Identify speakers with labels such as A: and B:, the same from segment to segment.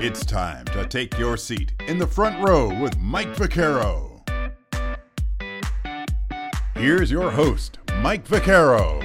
A: It's time to take your seat in the front row with Mike Vaccaro. Here's your host, Mike Vaccaro.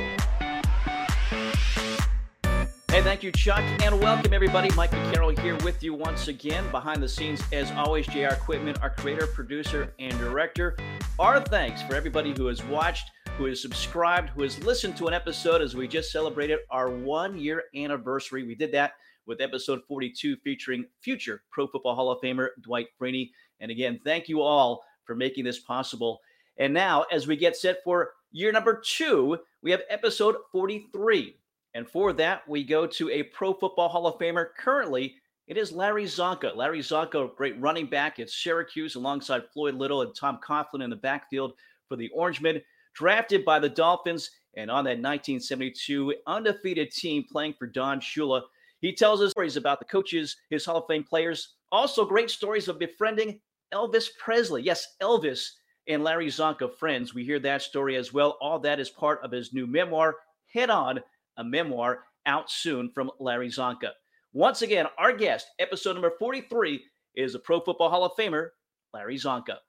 B: Hey, thank you, Chuck, and welcome everybody. Mike Vaccaro here with you once again. Behind the scenes, as always, JR Equipment, our creator, producer, and director. Our thanks for everybody who has watched, who has subscribed, who has listened to an episode as we just celebrated our one year anniversary. We did that with episode 42 featuring future Pro Football Hall of Famer Dwight Freeney. And again, thank you all for making this possible. And now, as we get set for year number two, we have episode 43. And for that, we go to a Pro Football Hall of Famer. Currently, it is Larry Csonka. Larry Csonka, great running back at Syracuse alongside Floyd Little and Tom Coughlin in the backfield for the Orangemen. Drafted by the Dolphins and on that 1972 undefeated team playing for Don Shula. He tells us stories about the coaches, his Hall of Fame players, also great stories of befriending Elvis Presley. Yes, Elvis and Larry Csonka friends. We hear that story as well. All that is part of his new memoir, Head On, a memoir out soon from Larry Csonka. Once again, our guest, episode number 43, is a Pro Football Hall of Famer, Larry Csonka.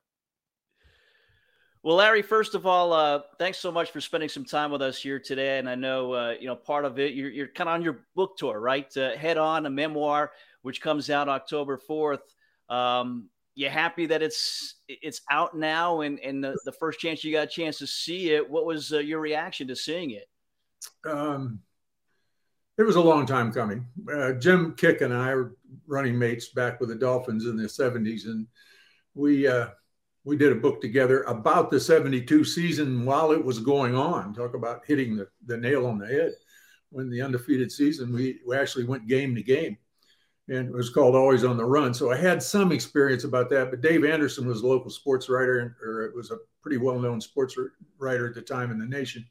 B: Well, Larry, first of all, uh, thanks so much for spending some time with us here today. And I know, uh, you know, part of it, you're, you're kind of on your book tour, right? Uh, Head On, a memoir, which comes out October 4th. Um, you happy that it's it's out now and, and the, the first chance you got a chance to see it, what was uh, your reaction to seeing it?
C: Um, it was a long time coming. Uh, Jim Kiick and I were running mates back with the Dolphins in the 70s, and we uh, we did a book together about the 72 season while it was going on. Talk about hitting the, the nail on the head. When the undefeated season, we, we actually went game to game, and it was called Always on the Run. So I had some experience about that. But Dave Anderson was a local sports writer, or it was a pretty well known sports writer at the time in the nation,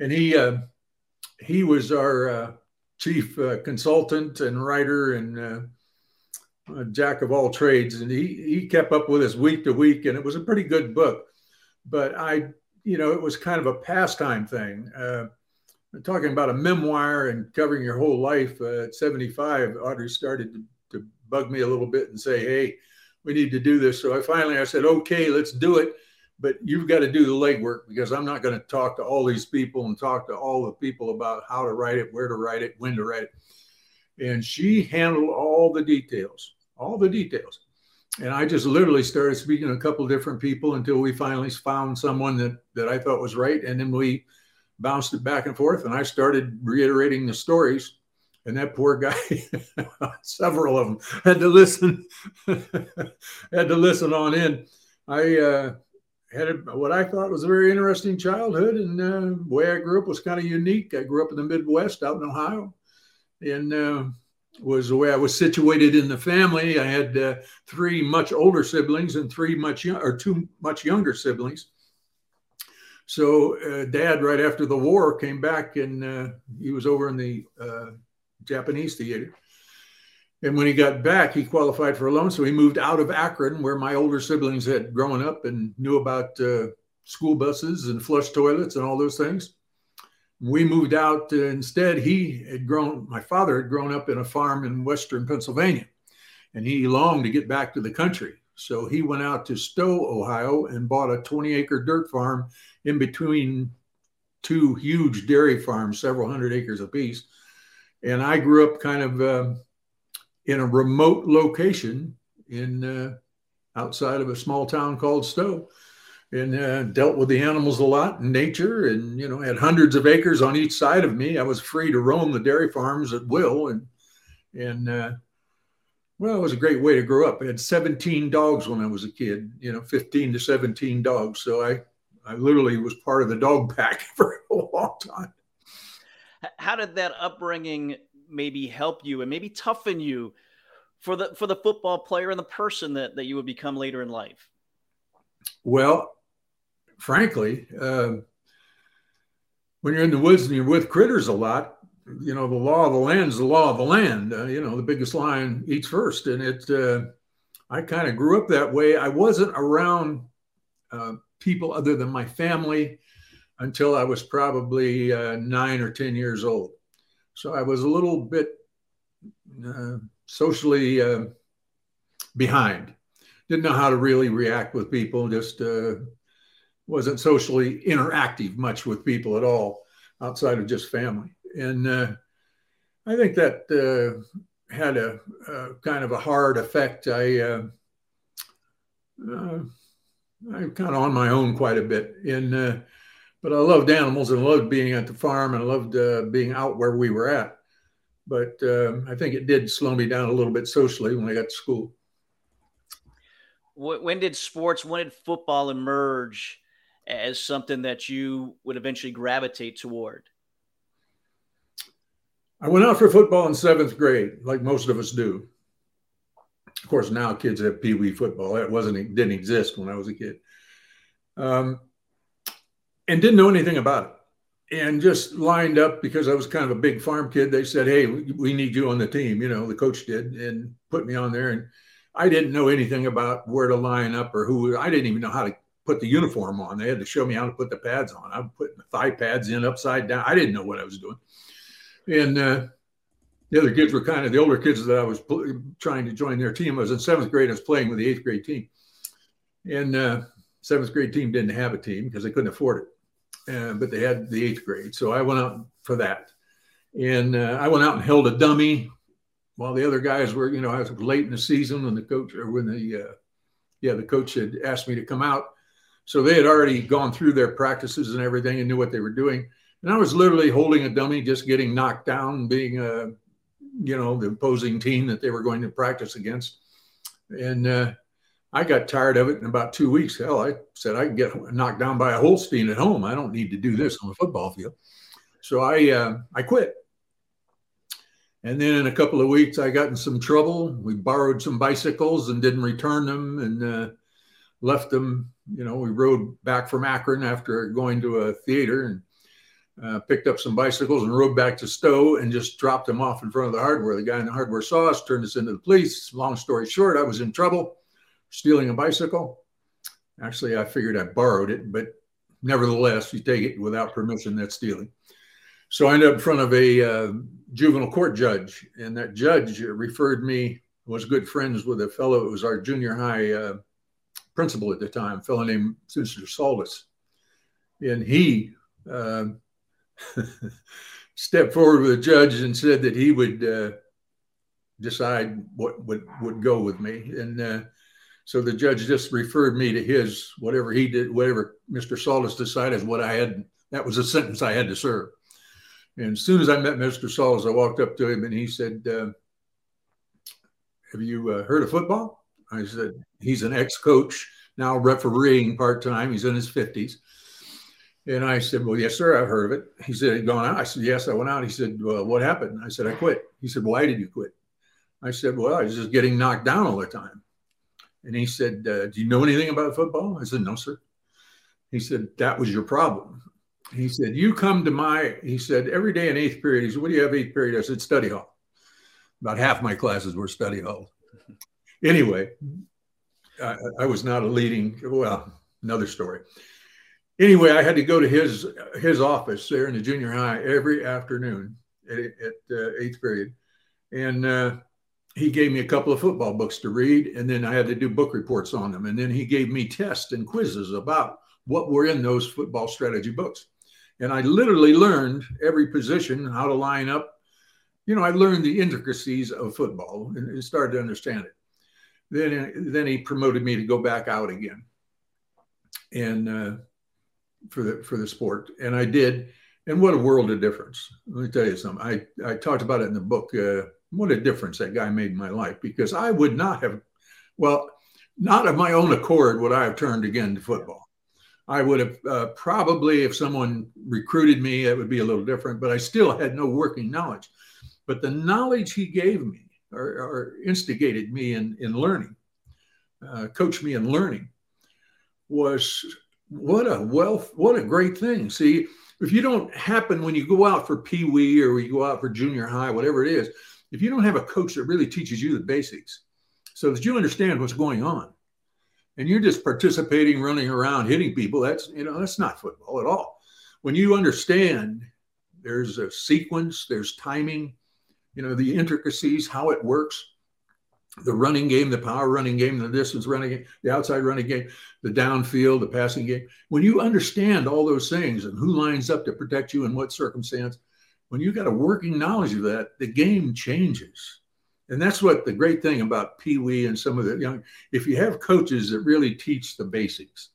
C: and he uh, he was our uh, chief uh, consultant and writer and uh, jack of all trades, and he he kept up with us week to week, and it was a pretty good book. But I, you know, it was kind of a pastime thing. Uh, talking about a memoir and covering your whole life uh, at 75, Audrey started to, to bug me a little bit and say, "Hey, we need to do this." So I finally I said, "Okay, let's do it." but you've got to do the legwork because I'm not going to talk to all these people and talk to all the people about how to write it, where to write it, when to write it. And she handled all the details, all the details. And I just literally started speaking to a couple different people until we finally found someone that that I thought was right. And then we bounced it back and forth. And I started reiterating the stories. And that poor guy, several of them had to listen, had to listen on in. I uh, had a, what I thought was a very interesting childhood, and uh, way I grew up was kind of unique. I grew up in the Midwest, out in Ohio, and uh, was the way I was situated in the family. I had uh, three much older siblings and three much or two much younger siblings. So, uh, Dad, right after the war, came back, and uh, he was over in the uh, Japanese theater and when he got back, he qualified for a loan. So he moved out of Akron, where my older siblings had grown up and knew about uh, school buses and flush toilets and all those things. We moved out. Uh, instead, he had grown, my father had grown up in a farm in Western Pennsylvania, and he longed to get back to the country. So he went out to Stow, Ohio, and bought a 20 acre dirt farm in between two huge dairy farms, several hundred acres apiece. And I grew up kind of. Uh, in a remote location in uh, outside of a small town called Stow, and uh, dealt with the animals a lot in nature, and you know had hundreds of acres on each side of me. I was free to roam the dairy farms at will, and and uh, well, it was a great way to grow up. I had 17 dogs when I was a kid, you know, 15 to 17 dogs. So I I literally was part of the dog pack for a long time.
B: How did that upbringing maybe help you and maybe toughen you for the for the football player and the person that, that you would become later in life?
C: Well, frankly, uh, when you're in the woods and you're with critters a lot, you know the law of the land is the law of the land. Uh, you know the biggest lion eats first, and it. Uh, I kind of grew up that way. I wasn't around uh, people other than my family until I was probably uh, nine or ten years old. So I was a little bit uh, socially uh, behind. Didn't know how to really react with people. Just wasn't socially interactive much with people at all outside of just family. And uh, I think that uh, had a, a, kind of a hard effect. I uh, I'm kind of on my own quite a bit. In but I loved animals and loved being at the farm and loved being out where we were at but um, I think it did slow me down a little bit socially when I got to school.
B: When did sports, when did football emerge as something that you would eventually gravitate toward?
C: I went out for football in seventh grade, like most of us do. Of course, now kids have pee wee football. That wasn't didn't exist when I was a kid, um, and didn't know anything about it and just lined up because I was kind of a big farm kid. They said, "Hey, we need you on the team." You know, the coach did, and put me on there. And I didn't know anything about where to line up or who. I didn't even know how to put the uniform on. They had to show me how to put the pads on. I'm putting the thigh pads in upside down. I didn't know what I was doing. And uh, the other kids were kind of the older kids that I was pl- trying to join their team. I was in seventh grade. I was playing with the eighth grade team, and uh, seventh grade team didn't have a team because they couldn't afford it uh, but they had the eighth grade. So I went out for that. And uh, I went out and held a dummy while the other guys were, you know, I was late in the season when the coach, or when the, uh, yeah, the coach had asked me to come out. So they had already gone through their practices and everything and knew what they were doing. And I was literally holding a dummy, just getting knocked down, being a, you know, the opposing team that they were going to practice against. And uh, I got tired of it in about two weeks. Hell, I said I can get knocked down by a Holstein at home. I don't need to do this on the football field. So I uh, I quit. And then in a couple of weeks, I got in some trouble. We borrowed some bicycles and didn't return them and uh, left them. You know, we rode back from Akron after going to a theater and uh, picked up some bicycles and rode back to Stow and just dropped them off in front of the hardware. The guy in the hardware saw us, turned us into the police. Long story short, I was in trouble stealing a bicycle. Actually, I figured I borrowed it, but nevertheless, you take it without permission, that's stealing. So I ended up in front of a uh, juvenile court judge, and that judge referred me, was good friends with a fellow, it was our junior high uh, principal at the time, a fellow named Mr. Saldus. And he uh, stepped forward with the judge and said that he would uh, decide what would, would go with me. And uh, so the judge just referred me to his whatever he did, whatever Mr. Solis decided is what I had. That was a sentence I had to serve. And as soon as I met Mr. Solis, I walked up to him and he said, uh, "Have you uh, heard of football?" I said, "He's an ex-coach now refereeing part time. He's in his 50s." And I said, Well, yes, sir, I've heard of it. He said, Going out? I said, Yes, I went out. He said, Well, what happened? I said, I quit. He said, Why did you quit? I said, Well, I was just getting knocked down all the time. And he said, uh, Do you know anything about football? I said, No, sir. He said, That was your problem. He said, You come to my, he said, every day in eighth period. He said, What do you have eighth period? I said, Study hall. About half my classes were study hall. Anyway, I, I was not a leading, well, another story. Anyway, I had to go to his his office there in the junior high every afternoon at, at uh, eighth period, and uh, he gave me a couple of football books to read, and then I had to do book reports on them. And then he gave me tests and quizzes about what were in those football strategy books. And I literally learned every position, how to line up. You know, I learned the intricacies of football and started to understand it. Then, then he promoted me to go back out again, and uh, for the for the sport, and I did. And what a world of difference! Let me tell you something. I I talked about it in the book. Uh, what a difference that guy made in my life because I would not have, well, not of my own accord would I have turned again to football. I would have uh, probably, if someone recruited me, it would be a little different, but I still had no working knowledge. But the knowledge he gave me or, or instigated me in, in learning, uh, coached me in learning, was what a wealth, what a great thing. See, if you don't happen when you go out for Pee Wee or you go out for junior high, whatever it is, if you don't have a coach that really teaches you the basics so that you understand what's going on and you're just participating running around hitting people that's you know that's not football at all when you understand there's a sequence there's timing you know, the intricacies, how it works, the running game, the power running game, the distance running game, the outside running game, the downfield, the passing game. When you understand all those things and who lines up to protect you in what circumstance, when you've got a working knowledge of that, the game changes. And that's what the great thing about Pee Wee and some of the young, if you have coaches that really teach the basics,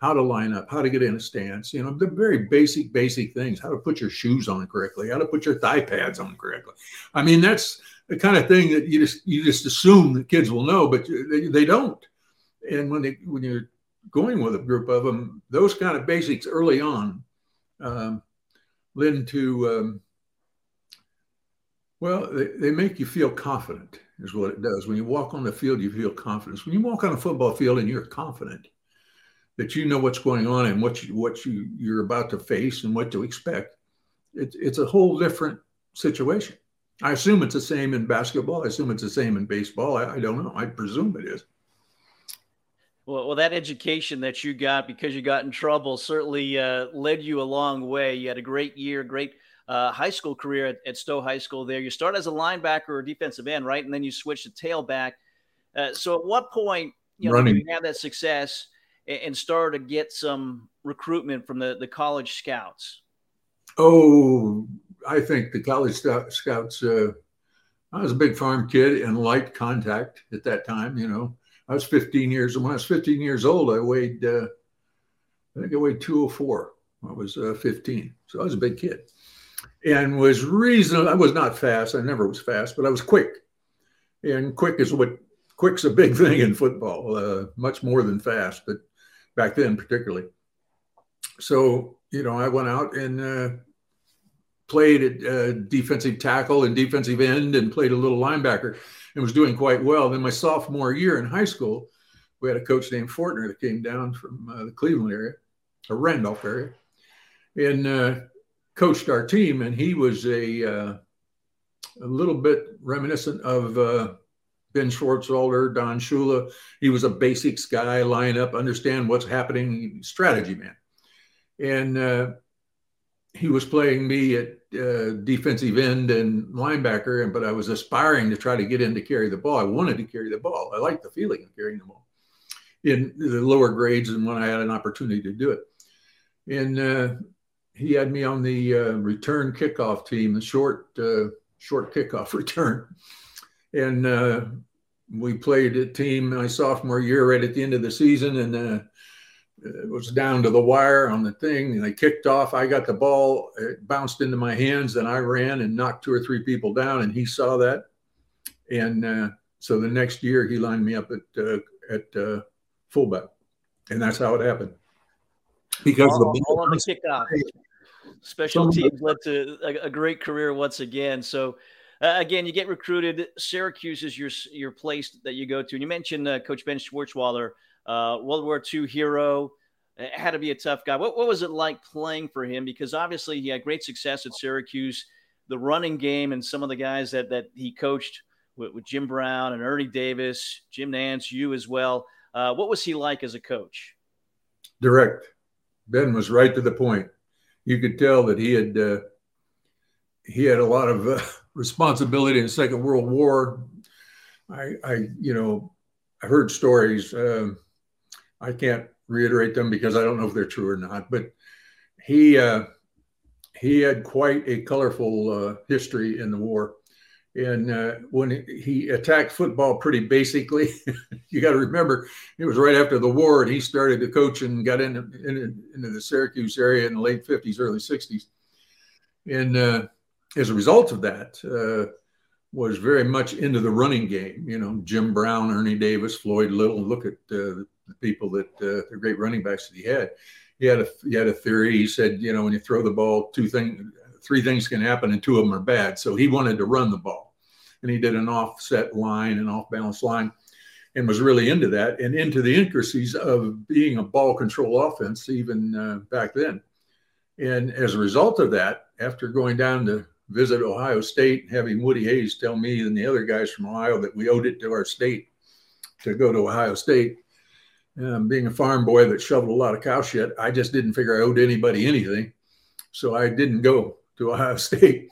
C: how to line up, how to get in a stance, you know, the very basic, basic things, how to put your shoes on correctly, how to put your thigh pads on correctly. I mean, that's the kind of thing that you just you just assume that kids will know, but they, they don't. And when they when you're going with a group of them, those kind of basics early on um, lend to um, well, they, they make you feel confident is what it does. When you walk on the field, you feel confidence. When you walk on a football field and you're confident, that you know what's going on and what you what you you're about to face and what to expect. It's it's a whole different situation. I assume it's the same in basketball. I assume it's the same in baseball. I, I don't know. I presume it is.
B: Well, well, that education that you got because you got in trouble certainly uh, led you a long way. You had a great year, great uh, high school career at, at, Stow High School. There, you start as a linebacker or defensive end, right, and then you switch to tailback. Uh, so, at what point, you know, you have that success? And start to get some recruitment from the, the college scouts?
C: Oh, I think the college scouts. Uh, I was a big farm kid and light contact at that time. You know, I was 15 years. Old when I was 15 years old, I weighed. Uh, I think I weighed 204. I was uh, 15, so I was a big kid, and was reasonable. I was not fast. I never was fast, but I was quick, and quick is what quick's a big thing in football. Uh, much more than fast, but back then particularly. So you know, I went out and uh, played at uh, defensive tackle and defensive end, and played a little linebacker, and was doing quite well. Then my sophomore year in high school, we had a coach named Fortner that came down from uh, the Cleveland area, or Randolph area, and uh, coached our team. And he was a uh, a little bit reminiscent of uh, Ben Schwartzwalder, Don Shula. He was a basics guy, line up, understand what's happening, strategy man. And uh, he was playing me at uh, defensive end and linebacker, and but I was aspiring to try to get in to carry the ball. I wanted to carry the ball. I liked the feeling of carrying the ball in the lower grades and when I had an opportunity to do it. And uh, he had me on the uh, return kickoff team, the short uh, short kickoff return and uh, we played a team my sophomore year right at the end of the season, and uh, it was down to the wire on the thing, and they kicked off. I got the ball, it bounced into my hands, and I ran and knocked two or three people down, and he saw that, and uh, so the next year he lined me up at uh, at uh, fullback, and that's how it happened.
B: Because all, the all on the kickoff. Special teams led to a, a great career once again. So uh, again, you get recruited. Syracuse is your your place that you go to. And you mentioned uh, Coach Ben Schwartzwalder, uh, World War II hero. It had to be a tough guy. What, what was it like playing for him? Because obviously he had great success at Syracuse. The running game and some of the guys that that he coached with, with Jim Brown and Ernie Davis, Jim Nance, you as well. Uh, what was he like as a coach?
C: Direct. Ben was right to the point. You could tell that he had uh, he had a lot of uh, responsibility in the Second World War. I, I you know, I heard stories. Uh, I can't reiterate them because I don't know if they're true or not. But he uh, he had quite a colorful uh, history in the war. And uh, when he attacked football pretty basically, you got to remember it was right after the war, and he started to coach and got into, into, into the Syracuse area in the late 50s, early 60s. And uh, as a result of that, uh, was very much into the running game. You know, Jim Brown, Ernie Davis, Floyd Little. Look at uh, the people that uh, the great running backs that he had. He had a he had a theory. He said, you know, when you throw the ball, two things, three things can happen, and two of them are bad. So he wanted to run the ball, and he did an offset line, an off balance line, and was really into that and into the intricacies of being a ball control offense even uh, back then. And as a result of that, after going down to visit Ohio State, having Woody Hayes tell me and the other guys from Ohio that we owed it to our state to go to Ohio State. Um, being a farm boy that shoveled a lot of cow shit, I just didn't figure I owed anybody anything. So I didn't go to Ohio State.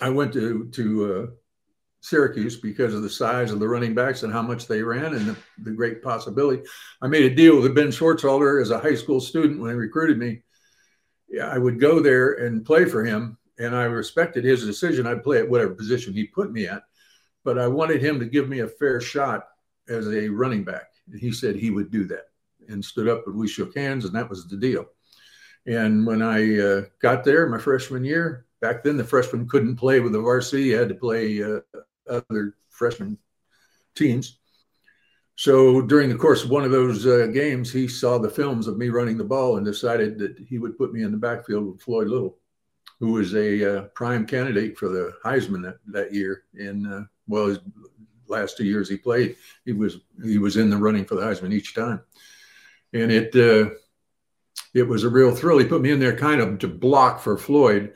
C: I went to to uh, Syracuse because of the size of the running backs and how much they ran and the, the great possibility. I made a deal with Ben Schwartzwalder as a high school student when he recruited me. Yeah, I would go there and play for him, and I respected his decision. I'd play at whatever position he put me at, but I wanted him to give me a fair shot as a running back. And he said he would do that and stood up and we shook hands, and that was the deal. And when I uh, got there my freshman year, back then the freshmen couldn't play with the varsity, had to play uh, other freshman teams. So during the course of one of those uh, games, he saw the films of me running the ball and decided that he would put me in the backfield with Floyd Little, who was a uh, prime candidate for the Heisman that, that year. In uh, well, his last two years he played, he was he was in the running for the Heisman each time, and it uh, it was a real thrill. He put me in there kind of to block for Floyd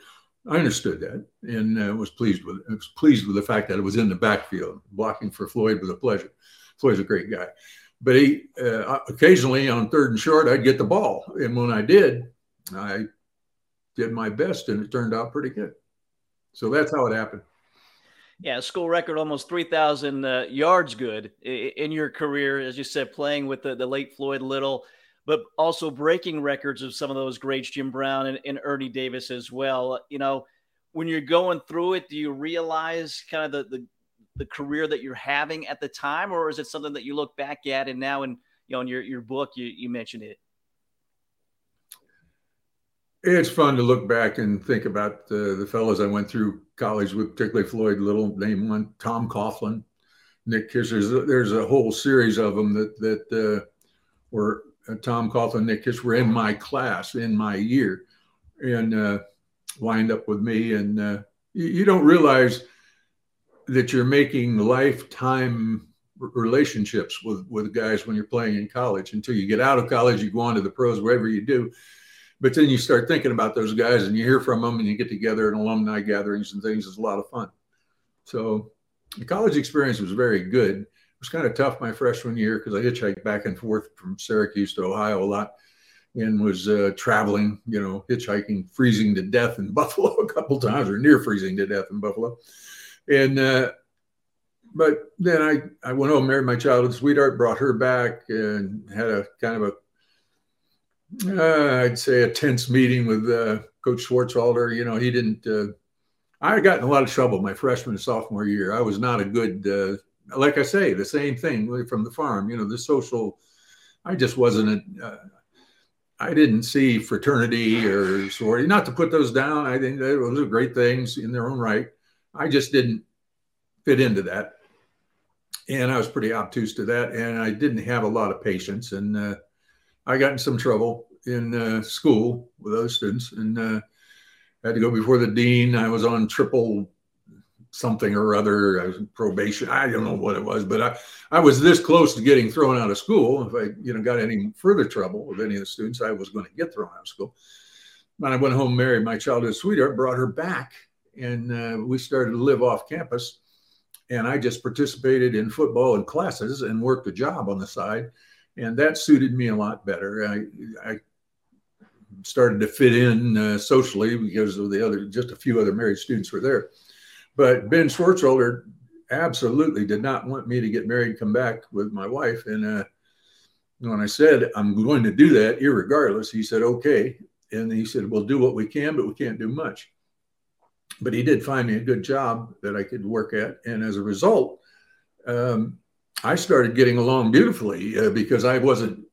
C: I understood that and uh, was pleased with it. I was pleased with the fact that it was in the backfield. Blocking for Floyd was a pleasure. Floyd's a great guy, but he uh, occasionally on third and short I'd get the ball, and when I did, I did my best, and it turned out pretty good. So that's how it happened.
B: Yeah, school record almost 3,000 uh, yards good in your career, as you said, playing with the, the late Floyd Little but also breaking records of some of those greats, Jim Brown and, and Ernie Davis as well. You know, when you're going through it, do you realize kind of the, the the career that you're having at the time, or is it something that you look back at and now, in you know, in your your book, you you mentioned it.
C: It's fun to look back and think about the, the fellows I went through college with, particularly Floyd Little, name one, Tom Coughlin, Nick Kish. There's a, whole series of them that that uh, were uh, Tom Coughlin, Nick Kish were in my class in my year, and uh, wind up with me. And uh, you, you, don't realize that you're making lifetime relationships with with guys when you're playing in college until you get out of college. You go on to the pros, wherever you do. But then you start thinking about those guys, and you hear from them, and you get together in alumni gatherings and things. It's a lot of fun. So the college experience was very good It was kind of tough my freshman year because I hitchhiked back and forth from Syracuse to Ohio a lot and was uh, traveling, you know, hitchhiking, freezing to death in Buffalo a couple times or near freezing to death in Buffalo. And, uh, but then I, I went home, married my childhood sweetheart, brought her back and had a kind of a, uh, I'd say a tense meeting with uh, Coach Schwartzwalder. You know, he didn't, uh, I got in a lot of trouble my freshman and sophomore year. I was not a good uh, like I say, the same thing from the farm. You know, the social. I just wasn't. Uh, I didn't see fraternity or sorority. Not to put those down. I think those are great things in their own right. I just didn't fit into that, and I was pretty obtuse to that, and I didn't have a lot of patience, and uh, I got in some trouble in uh, school with other students, and uh, had to go before the dean. I was on triple something or other, probation. I don't know what it was, but I, I was this close to getting thrown out of school. If I, you know, got any further trouble with any of the students, I was going to get thrown out of school. When I went home, married my childhood sweetheart, brought her back, and uh, we started to live off campus. And I just participated in football and classes and worked a job on the side, and that suited me a lot better. I, I started to fit in uh, socially because of the other, just a few other married students were there but Ben Schwartzwalder absolutely did not want me to get married come back with my wife. And uh, when I said, I'm going to do that, regardless, he said, okay. And he said, we'll do what we can, but we can't do much. But he did find me a good job that I could work at. And as a result, um, I started getting along beautifully uh, because I wasn't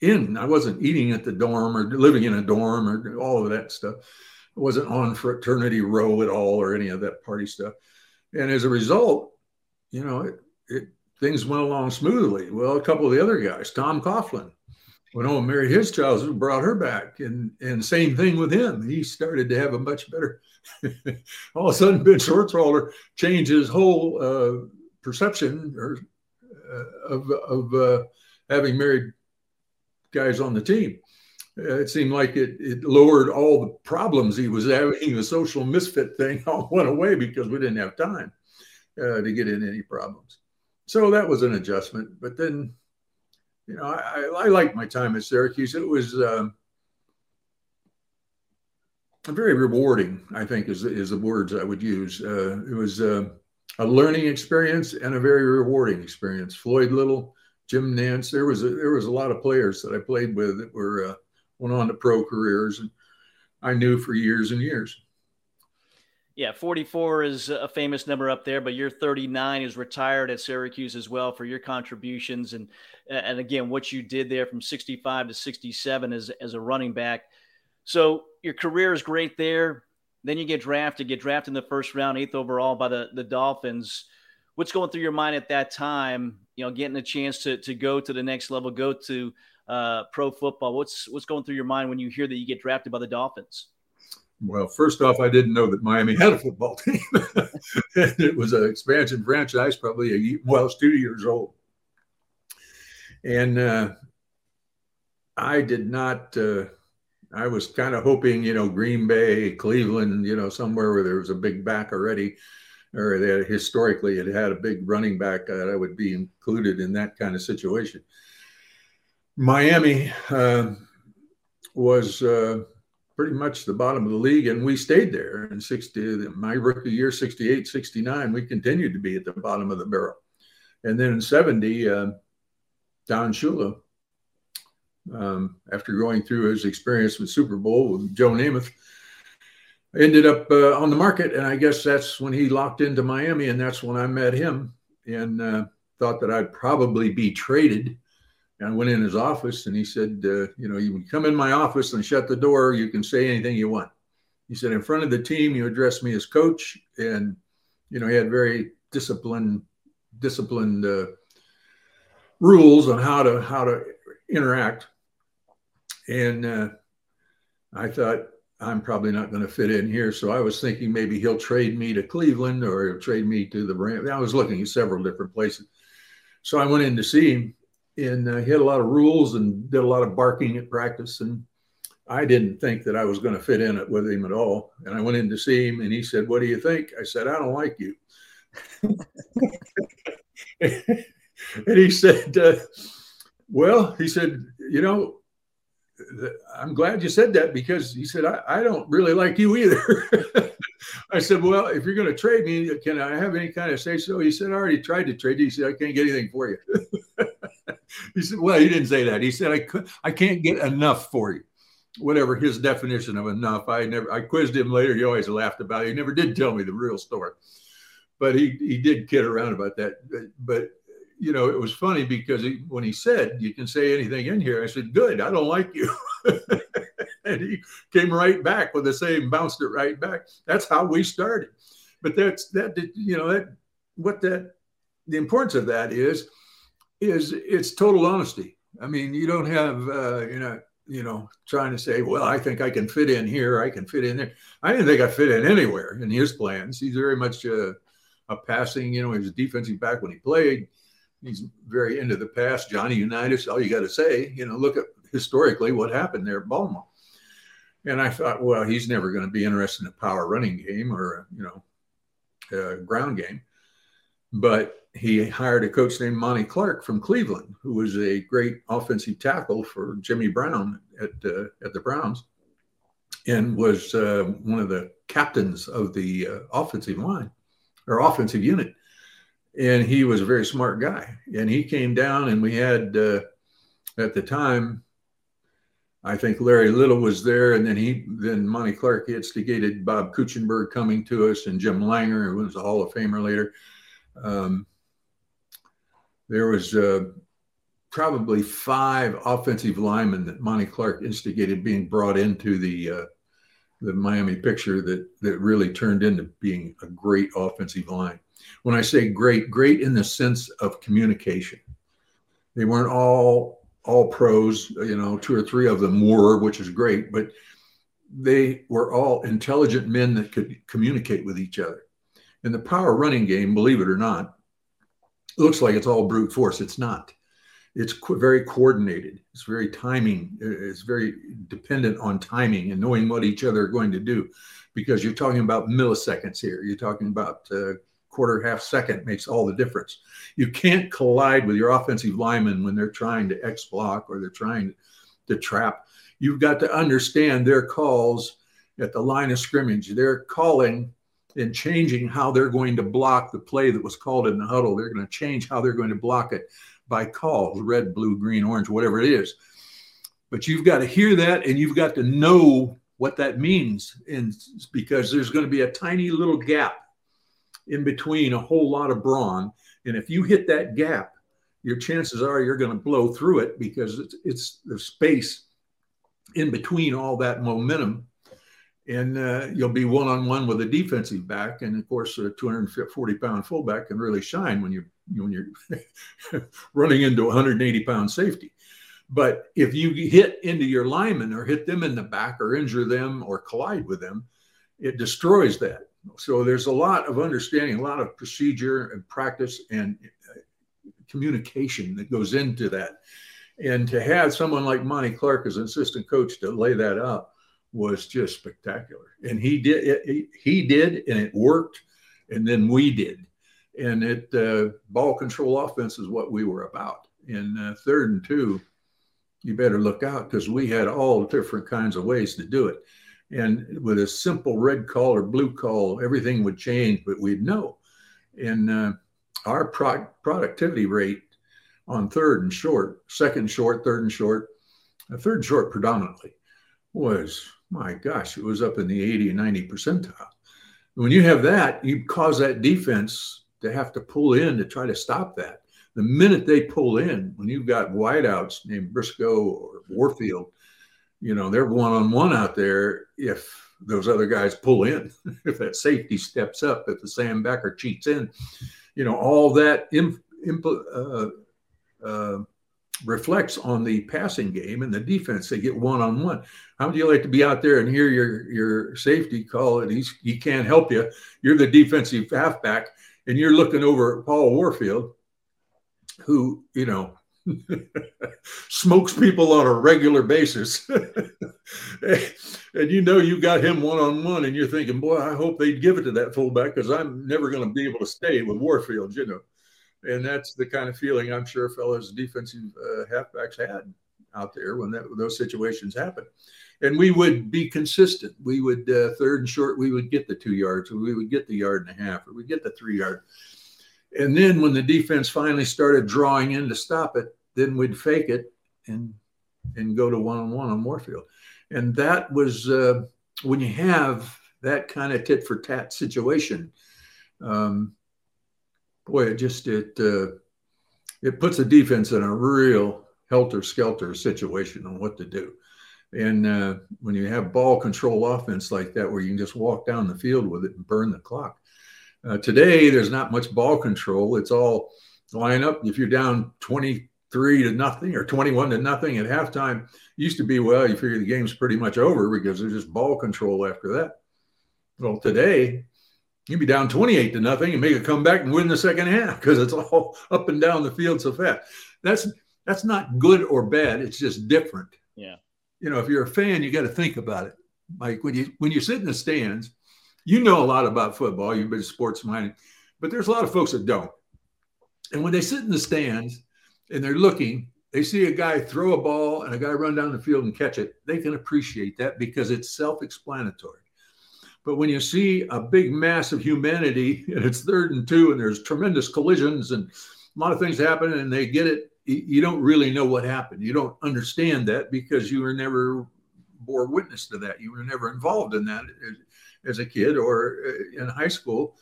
C: in, I wasn't eating at the dorm or living in a dorm or all of that stuff I wasn't on fraternity row at all or any of that party stuff. And as a result, you know, it, it things went along smoothly. Well, a couple of the other guys, Tom Coughlin, went home and married his child, and brought her back, and and same thing with him. He started to have a much better. all of a sudden, Ben Schwartzwalder changed his whole uh, perception or uh, of of uh, having married guys on the team. Uh, it seemed like it, it lowered all the problems he was having. The social misfit thing all went away because we didn't have time uh, to get in any problems. So that was an adjustment. But then, you know, I, I, I liked my time at Syracuse. It was, um, very rewarding. I think is is the words I would use. Uh, it was uh, a learning experience and a very rewarding experience. Floyd Little, Jim Nance. There was a, there was a lot of players that I played with that were uh, went on to pro careers, and I knew for years and years.
B: Yeah, 44 is a famous number up there, but your 39 is retired at Syracuse as well for your contributions and and again what you did there from 65 to 67 as as a running back. So your career is great there. Then you get drafted, get drafted in the first round, eighth overall by the the Dolphins. What's going through your mind at that time? You know, getting a chance to to go to the next level, go to uh, pro football. What's what's going through your mind when you hear that you get drafted by the Dolphins?
C: Well, first off, I didn't know that Miami had a football team. it was an expansion franchise, probably a well, it's two years old, and uh, I did not. Uh, I was kind of hoping, you know, Green Bay, Cleveland, you know, somewhere where there was a big back already, or that historically it had a big running back that I would be included in that kind of situation. Miami uh, was uh, pretty much the bottom of the league, and we stayed there. In 60, my rookie year, 68, 69, we continued to be at the bottom of the barrel. And then in 70, uh, Don Shula, um, after going through his experience with Super Bowl with Joe Namath, ended up uh, on the market. And I guess that's when he locked into Miami, and that's when I met him and uh, thought that I'd probably be traded And I went in his office and he said, uh, You know, you can come in my office and shut the door. You can say anything you want. He said, In front of the team, you address me as coach. And, you know, he had very disciplined, disciplined uh, rules on how to how to interact. And uh, I thought, I'm probably not going to fit in here. So I was thinking maybe he'll trade me to Cleveland or he'll trade me to the Rams. I was looking at several different places. So I went in to see him and uh, he had a lot of rules and did a lot of barking at practice. And I didn't think that I was going to fit in it with him at all. And I went in to see him, and he said, "What do you think?" I said, "I don't like you." and he said, uh, "Well," he said, "You know." I'm glad you said that because he said, I, I don't really like you either. I said, Well, if you're going to trade me, can I have any kind of say so? He said, I already tried to trade you. He said, I can't get anything for you. he said, Well, he didn't say that. He said, I, could, I can't get enough for you. Whatever his definition of enough. I never, I quizzed him later. He always laughed about it. He never did tell me the real story, but he, he did kid around about that. But, but you know, it was funny because he, when he said, You can say anything in here, I said, Good, I don't like you. and he came right back with the same, bounced it right back. That's how we started. But that's that, you know, that what that, the importance of that is, is it's total honesty. I mean, you don't have, uh, you know, you know, trying to say, well, I think I can fit in here, I can fit in there. I didn't think I fit in anywhere in his plans. He's very much a, a passing, you know, he was a defensive back when he played. He's very into the past. Johnny Unitas, all you got to say, you know, look at historically what happened there at Baltimore. And I thought, well, he's never going to be interested in a power running game or, you know, ground game. But he hired a coach named Monty Clark from Cleveland, who was a great offensive tackle for Jimmy Brown at uh, at the Browns, and was uh, one of the captains of the uh, offensive line or offensive unit. And he was a very smart guy. And he came down, and we had uh, at the time, I think Larry Little was there, and then he then Monty Clark instigated Bob Kuechenberg coming to us, and Jim Langer, who was a Hall of Famer later. Um, there was uh, probably five offensive linemen that Monty Clark instigated being brought into the uh, the Miami picture that that really turned into being a great offensive line. When I say great, great in the sense of communication. They weren't all all pros, you know, two or three of them were, which is great, but they were all intelligent men that could communicate with each other. In the power running game, believe it or not, looks like it's all brute force. It's not. It's co- very coordinated. It's very timing. It's very dependent on timing and knowing what each other are going to do, because you're talking about milliseconds here. You're talking about uh, quarter half second makes all the difference. You can't collide with your offensive linemen when they're trying to X block or they're trying to trap. You've got to understand their calls at the line of scrimmage. They're calling and changing how they're going to block the play that was called in the huddle. They're going to change how they're going to block it by calls red, blue, green, orange, whatever it is. But you've got to hear that and you've got to know what that means. And because there's going to be a tiny little gap in between a whole lot of brawn. And if you hit that gap, your chances are you're going to blow through it because it's, it's the space in between all that momentum. And uh, you'll be one on one with a defensive back. And of course, a 240 pound fullback can really shine when, you're, when you're running into 180 pound safety. But if you hit into your lineman or hit them in the back or injure them or collide with them, it destroys that. So there's a lot of understanding, a lot of procedure and practice and uh, communication that goes into that. And to have someone like Monty Clark as an assistant coach to lay that out was just spectacular. And he did, it, he did, and it worked. And then we did. And it, uh, ball control offense is what we were about. And uh, third and two, you better look out because we had all different kinds of ways to do it. And with a simple red call or blue call, everything would change, but we'd know. And uh, our pro- productivity rate on third and short, second short, third and short, third and short predominantly was, my gosh, it was up in the 80 and 90 percentile. When you have that, you cause that defense to have to pull in to try to stop that. The minute they pull in, when you've got wideouts named Briscoe or Warfield, you know, they're one on one out there. If those other guys pull in, if that safety steps up, if the Sam backer cheats in, you know, all that imp, imp, uh, uh, reflects on the passing game and the defense. They get one on one. How would you like to be out there and hear your your safety call it? He's he can't help you. You're the defensive halfback, and you're looking over at Paul Warfield, who, you know, smokes people on a regular basis. and you know you got him one on one, and you're thinking, boy, I hope they'd give it to that fullback because I'm never going to be able to stay with Warfield, you know. And that's the kind of feeling I'm sure fellows defensive uh, halfbacks had out there when that, those situations happen. And we would be consistent. We would uh, third and short, we would get the two yards, we would get the yard and a half, or we get the three yard and then when the defense finally started drawing in to stop it, then we'd fake it and and go to one on one on Warfield. And that was uh, when you have that kind of tit for tat situation. Um, boy, it just it uh, it puts the defense in a real helter skelter situation on what to do. And uh, when you have ball control offense like that, where you can just walk down the field with it and burn the clock, uh, today, there's not much ball control. It's all line up. If you're down 23 to nothing or 21 to nothing at halftime, used to be, well, you figure the game's pretty much over because there's just ball control after that. Well, today, you'd be down 28 to nothing and make a comeback and win the second half because it's all up and down the field so fast. That's that's not good or bad. It's just different.
B: Yeah.
C: You know, if you're a fan, you got to think about it. Like when you when you sit in the stands you know a lot about football. You've been sports minded, but there's a lot of folks that don't. And when they sit in the stands and they're looking, they see a guy throw a ball and a guy run down the field and catch it. They can appreciate that because it's self explanatory. But when you see a big mass of humanity and it's third and two and there's tremendous collisions and a lot of things happen and they get it, you don't really know what happened. You don't understand that because you were never bore witness to that. You were never involved in that as a kid or uh, in high school,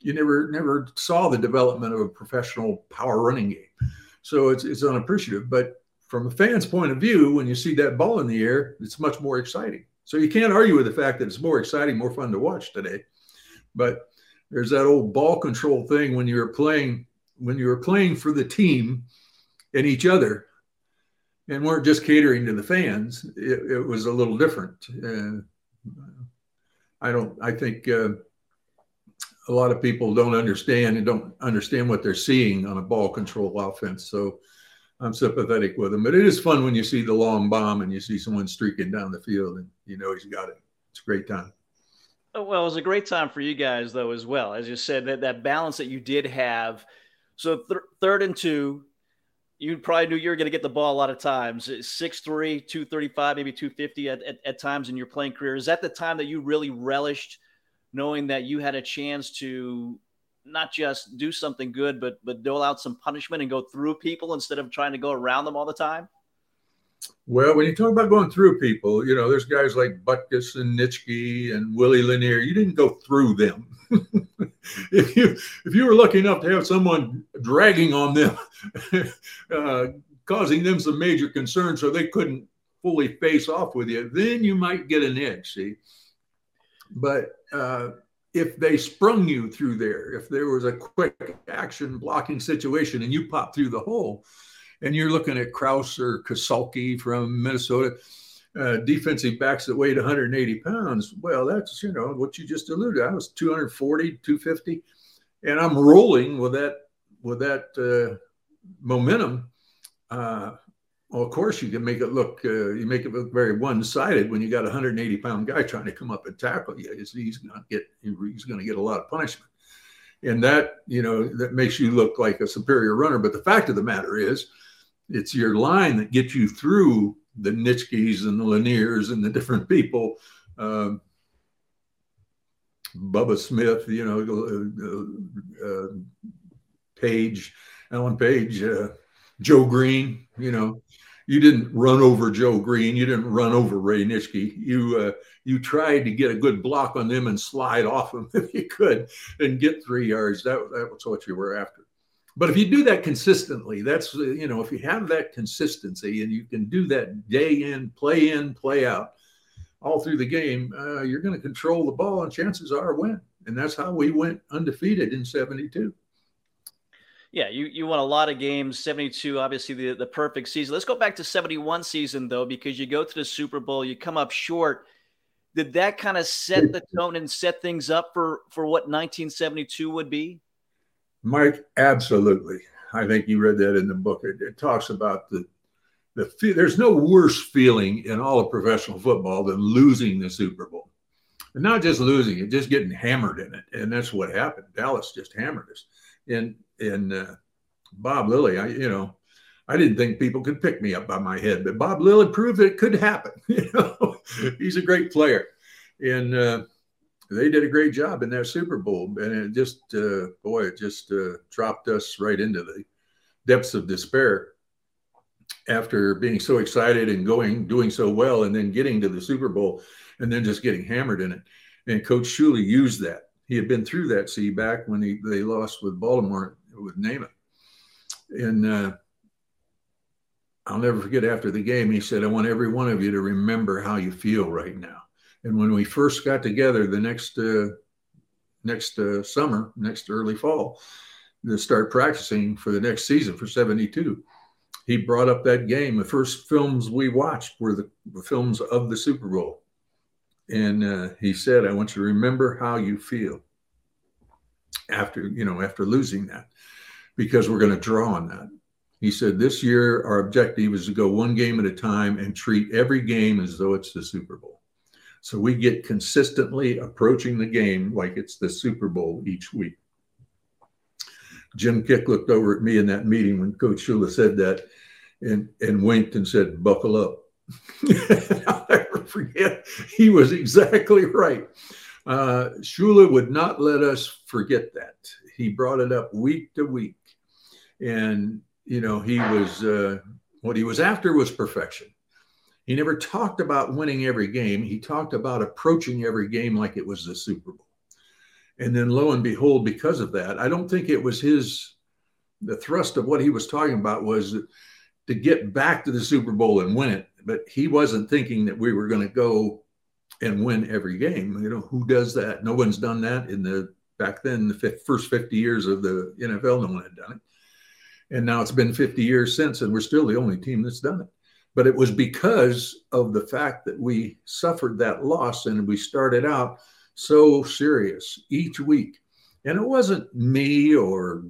C: you never never saw the development of a professional power running game. So it's it's unappreciative. But from a fan's point of view, when you see that ball in the air, it's much more exciting. So you can't argue with the fact that it's more exciting, more fun to watch today. But there's that old ball control thing when you're playing when you were playing for the team and each other and weren't just catering to the fans it, it was a little different uh, I don't. I think uh, a lot of people don't understand and don't understand what they're seeing on a ball control offense. So I'm sympathetic with them. But it is fun when you see the long bomb and you see someone streaking down the field and you know he's got it. It's a great time.
B: Oh, well, it was a great time for you guys though as well. As you said, that that balance that you did have. So th- third and two, you probably knew you were going to get the ball a lot of times 6'3 235 maybe 250 at, at, at, times in your playing career is that the time that you really relished knowing that you had a chance to not just do something good but but dole out some punishment and go through people instead of trying to go around them all the time
C: well, when you talk about going through people, you know, there's guys like Butkus and Nitschke and Willie Lanier. You didn't go through them. if you if you were lucky enough to have someone dragging on them, uh, causing them some major concern, so they couldn't fully face off with you, then you might get an edge. See, but uh, if they sprung you through there, if there was a quick action blocking situation and you pop through the hole and you're looking at Krause or Kassulke from Minnesota, uh, defensive backs that weighed 180 pounds. Well, that's you know what you just alluded. I was 240, 250, and I'm rolling with that with that uh, momentum. Uh, well, of course, you can make it look uh, you make it look very one sided when you got a 180 pound guy trying to come up and tackle you. He's, he's going to get he's going to get a lot of punishment, and that you know that makes you look like a superior runner. But the fact of the matter is it's your line that gets you through the Nitschkes and the Laniers and the different people. Um, Bubba Smith, you know, uh, uh, Page, Alan Page, uh, Joe Greene, you know, you didn't run over Joe Greene. You didn't run over Ray Nitschke. You uh, you tried to get a good block on them and slide off them if you could and get three yards. That, that was what you were after. But if you do that consistently, that's, you know, if you have that consistency and you can do that day in, play in, play out all through the game, uh, you're going to control the ball and chances are win. And that's how we went undefeated in 72.
B: Yeah, you, you won a lot of games. 72, obviously the, the perfect season. Let's go back to 71 season, though, because you go to the Super Bowl, you come up short. Did that kind of set the tone and set things up for, for what 1972 would be?
C: Mike, absolutely. I think you read that in the book. It, it talks about the the there's no worse feeling in all of professional football than losing the Super Bowl, and not just losing it, just getting hammered in it. And that's what happened. Dallas just hammered us. And and uh, Bob Lilly, I you know, I didn't think people could pick me up by my head, but Bob Lilly proved it could happen. You know, he's a great player, and uh, they did a great job in that Super Bowl, and it just, uh, boy, it just uh, dropped us right into the depths of despair after being so excited and going, doing so well, and then getting to the Super Bowl, and then just getting hammered in it. And Coach Shula used that. He had been through that sea back when he, they lost with Baltimore with Namath, and uh, I'll never forget after the game, he said, "I want every one of you to remember how you feel right now." And when we first got together the next uh, next uh, summer, next early fall, to start practicing for the next season for 72, he brought up that game. The first films we watched were the, the films of the Super Bowl. And uh, he said, I want you to remember how you feel after, you know, after losing that, because we're going to draw on that. He said, This year, our objective is to go one game at a time and treat every game as though it's the Super Bowl. So we get consistently approaching the game like it's the Super Bowl each week. Jim Kiick looked over at me in that meeting when Coach Shula said that and, and winked and said, Buckle up. I'll never forget. He was exactly right. Uh, Shula would not let us forget that. He brought it up week to week. And, you know, he was, uh, what he was after was perfection. He never talked about winning every game. He talked about approaching every game like it was the Super Bowl. And then lo and behold, because of that, I don't think it was his, the thrust of what he was talking about was to get back to the Super Bowl and win it. But he wasn't thinking that we were going to go and win every game. You know, who does that? No one's done that in the back then, the first 50 years of the NFL, no one had done it. And now it's been 50 years since, and we're still the only team that's done it. But it was because of the fact that we suffered that loss and we started out so serious each week. And it wasn't me or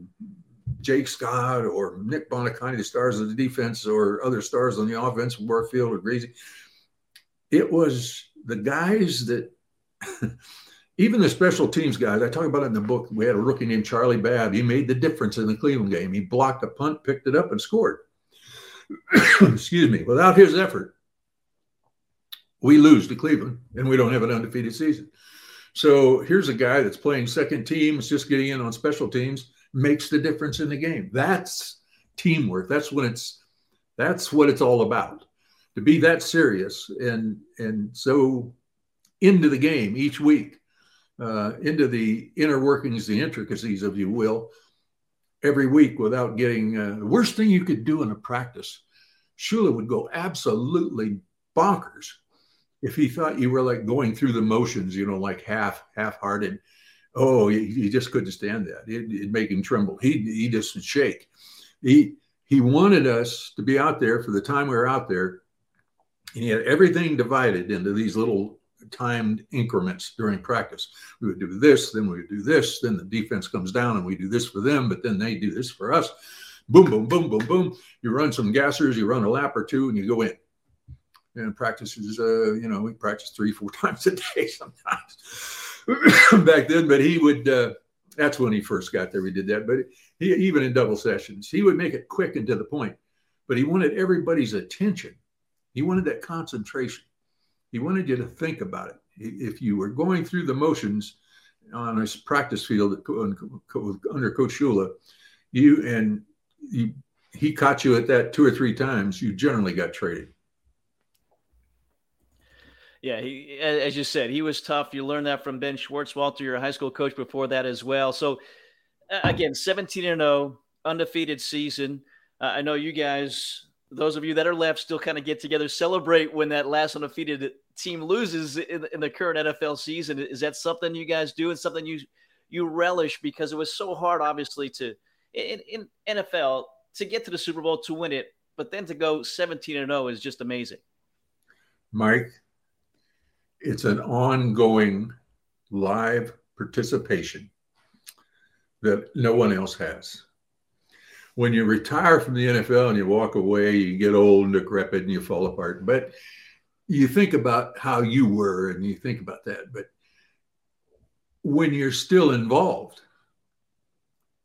C: Jake Scott or Nick Buoniconti, the stars of the defense, or other stars on the offense, Warfield or Greasy. It was the guys that, even the special teams guys, I talk about it in the book. We had a rookie named Charlie Babb. He made the difference in the Cleveland game. He blocked a punt, picked it up, and scored. excuse me, without his effort, we lose to Cleveland and we don't have an undefeated season. So here's a guy that's playing second team, is just getting in on special teams, makes the difference in the game. That's teamwork. That's when it's that's what it's all about. To be that serious and and so into the game each week, uh, into the inner workings, the intricacies, if you will, every week without getting uh, the worst thing you could do in a practice. Shula would go absolutely bonkers if he thought you were like going through the motions, you know, like half half-hearted. Oh, he, he just couldn't stand that. It, it make him tremble. He he just would shake. He he wanted us to be out there for the time we were out there. And he had everything divided into these little timed increments during practice. We would do this, then we would do this, then the defense comes down and we do this for them, but then they do this for us. Boom, boom, boom, boom, boom. You run some gassers, you run a lap or two, and you go in. And practices, uh, you know, we practice three, four times a day sometimes back then. But he would, uh, that's when he first got there. We did that. But he, even in double sessions, he would make it quick and to the point. But he wanted everybody's attention. He wanted that concentration. He wanted you to think about it. If you were going through the motions on a practice field under Coach Shula, you and you, he caught you at that two or three times, you generally got traded.
B: Yeah, he, as you said, he was tough. You learned that from Ben Schwartzwalder, your high school coach before that as well. So, again, 17 and 0, undefeated season. Uh, I know you guys, those of you that are left, still kind of get together, celebrate when that last undefeated team loses in, in, the current NFL season. Is that something you guys do and something you you relish because it was so hard, obviously, to in, in NFL to get to the Super Bowl to win it, but then to go 17 and 0 is just amazing.
C: Mike, it's an ongoing live participation that no one else has. When you retire from the NFL and you walk away, you get old and decrepit and you fall apart. But you think about how you were and you think about that. But when you're still involved,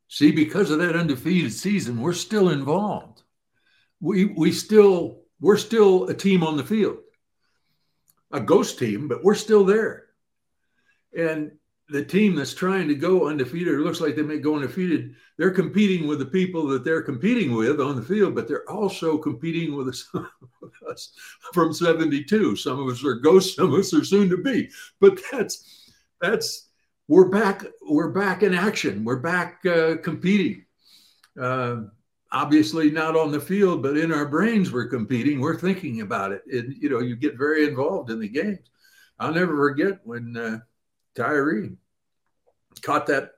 C: see, because of that undefeated season, we're still involved. We we still we're still a team on the field a ghost team, but we're still there. And the team that's trying to go undefeated, or looks like they may go undefeated, they're competing with the people that they're competing with on the field, but they're also competing with us, us from 72. Some of us are ghosts, some of us are soon to be. But that's that's we're back, we're back in action, we're back uh, competing. Uh, obviously not on the field, but in our brains, we're competing. We're thinking about it. And, you know, you get very involved in the games. I'll never forget when uh, Tyree caught that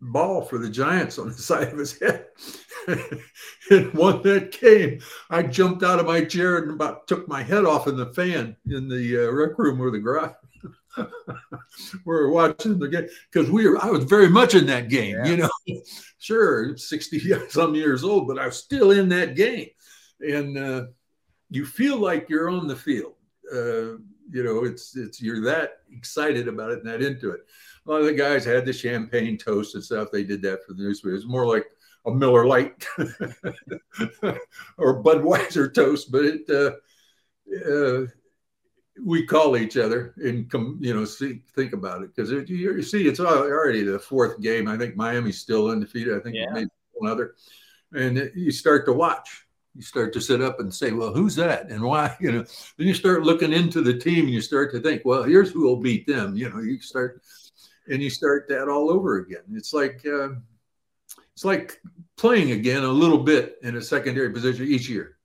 C: ball for the Giants on the side of his head. and when that came, I jumped out of my chair and about took my head off in the fan in the uh, rec room or the garage. We were watching the game because we were. I was very much in that game. Yeah. You know, sure, sixty some years old, but I was still in that game, and uh, you feel like you're on the field. Uh, you know, it's it's you're that excited about it and that into it. A lot of the guys had the champagne toast and stuff. They did that for the newspaper. It's more like a Miller Lite or Budweiser toast, but it. Uh, uh, we call each other and come, you know, see, think about it because you, you, see, it's already the fourth game. I think Miami's still undefeated. I think yeah. maybe one other, and you start to watch. You start to sit up and say, "Well, who's that and why?" You know. Then you start looking into the team and you start to think, "Well, here's who will beat them." You know, you start and you start that all over again. It's like uh, it's like playing again a little bit in a secondary position each year.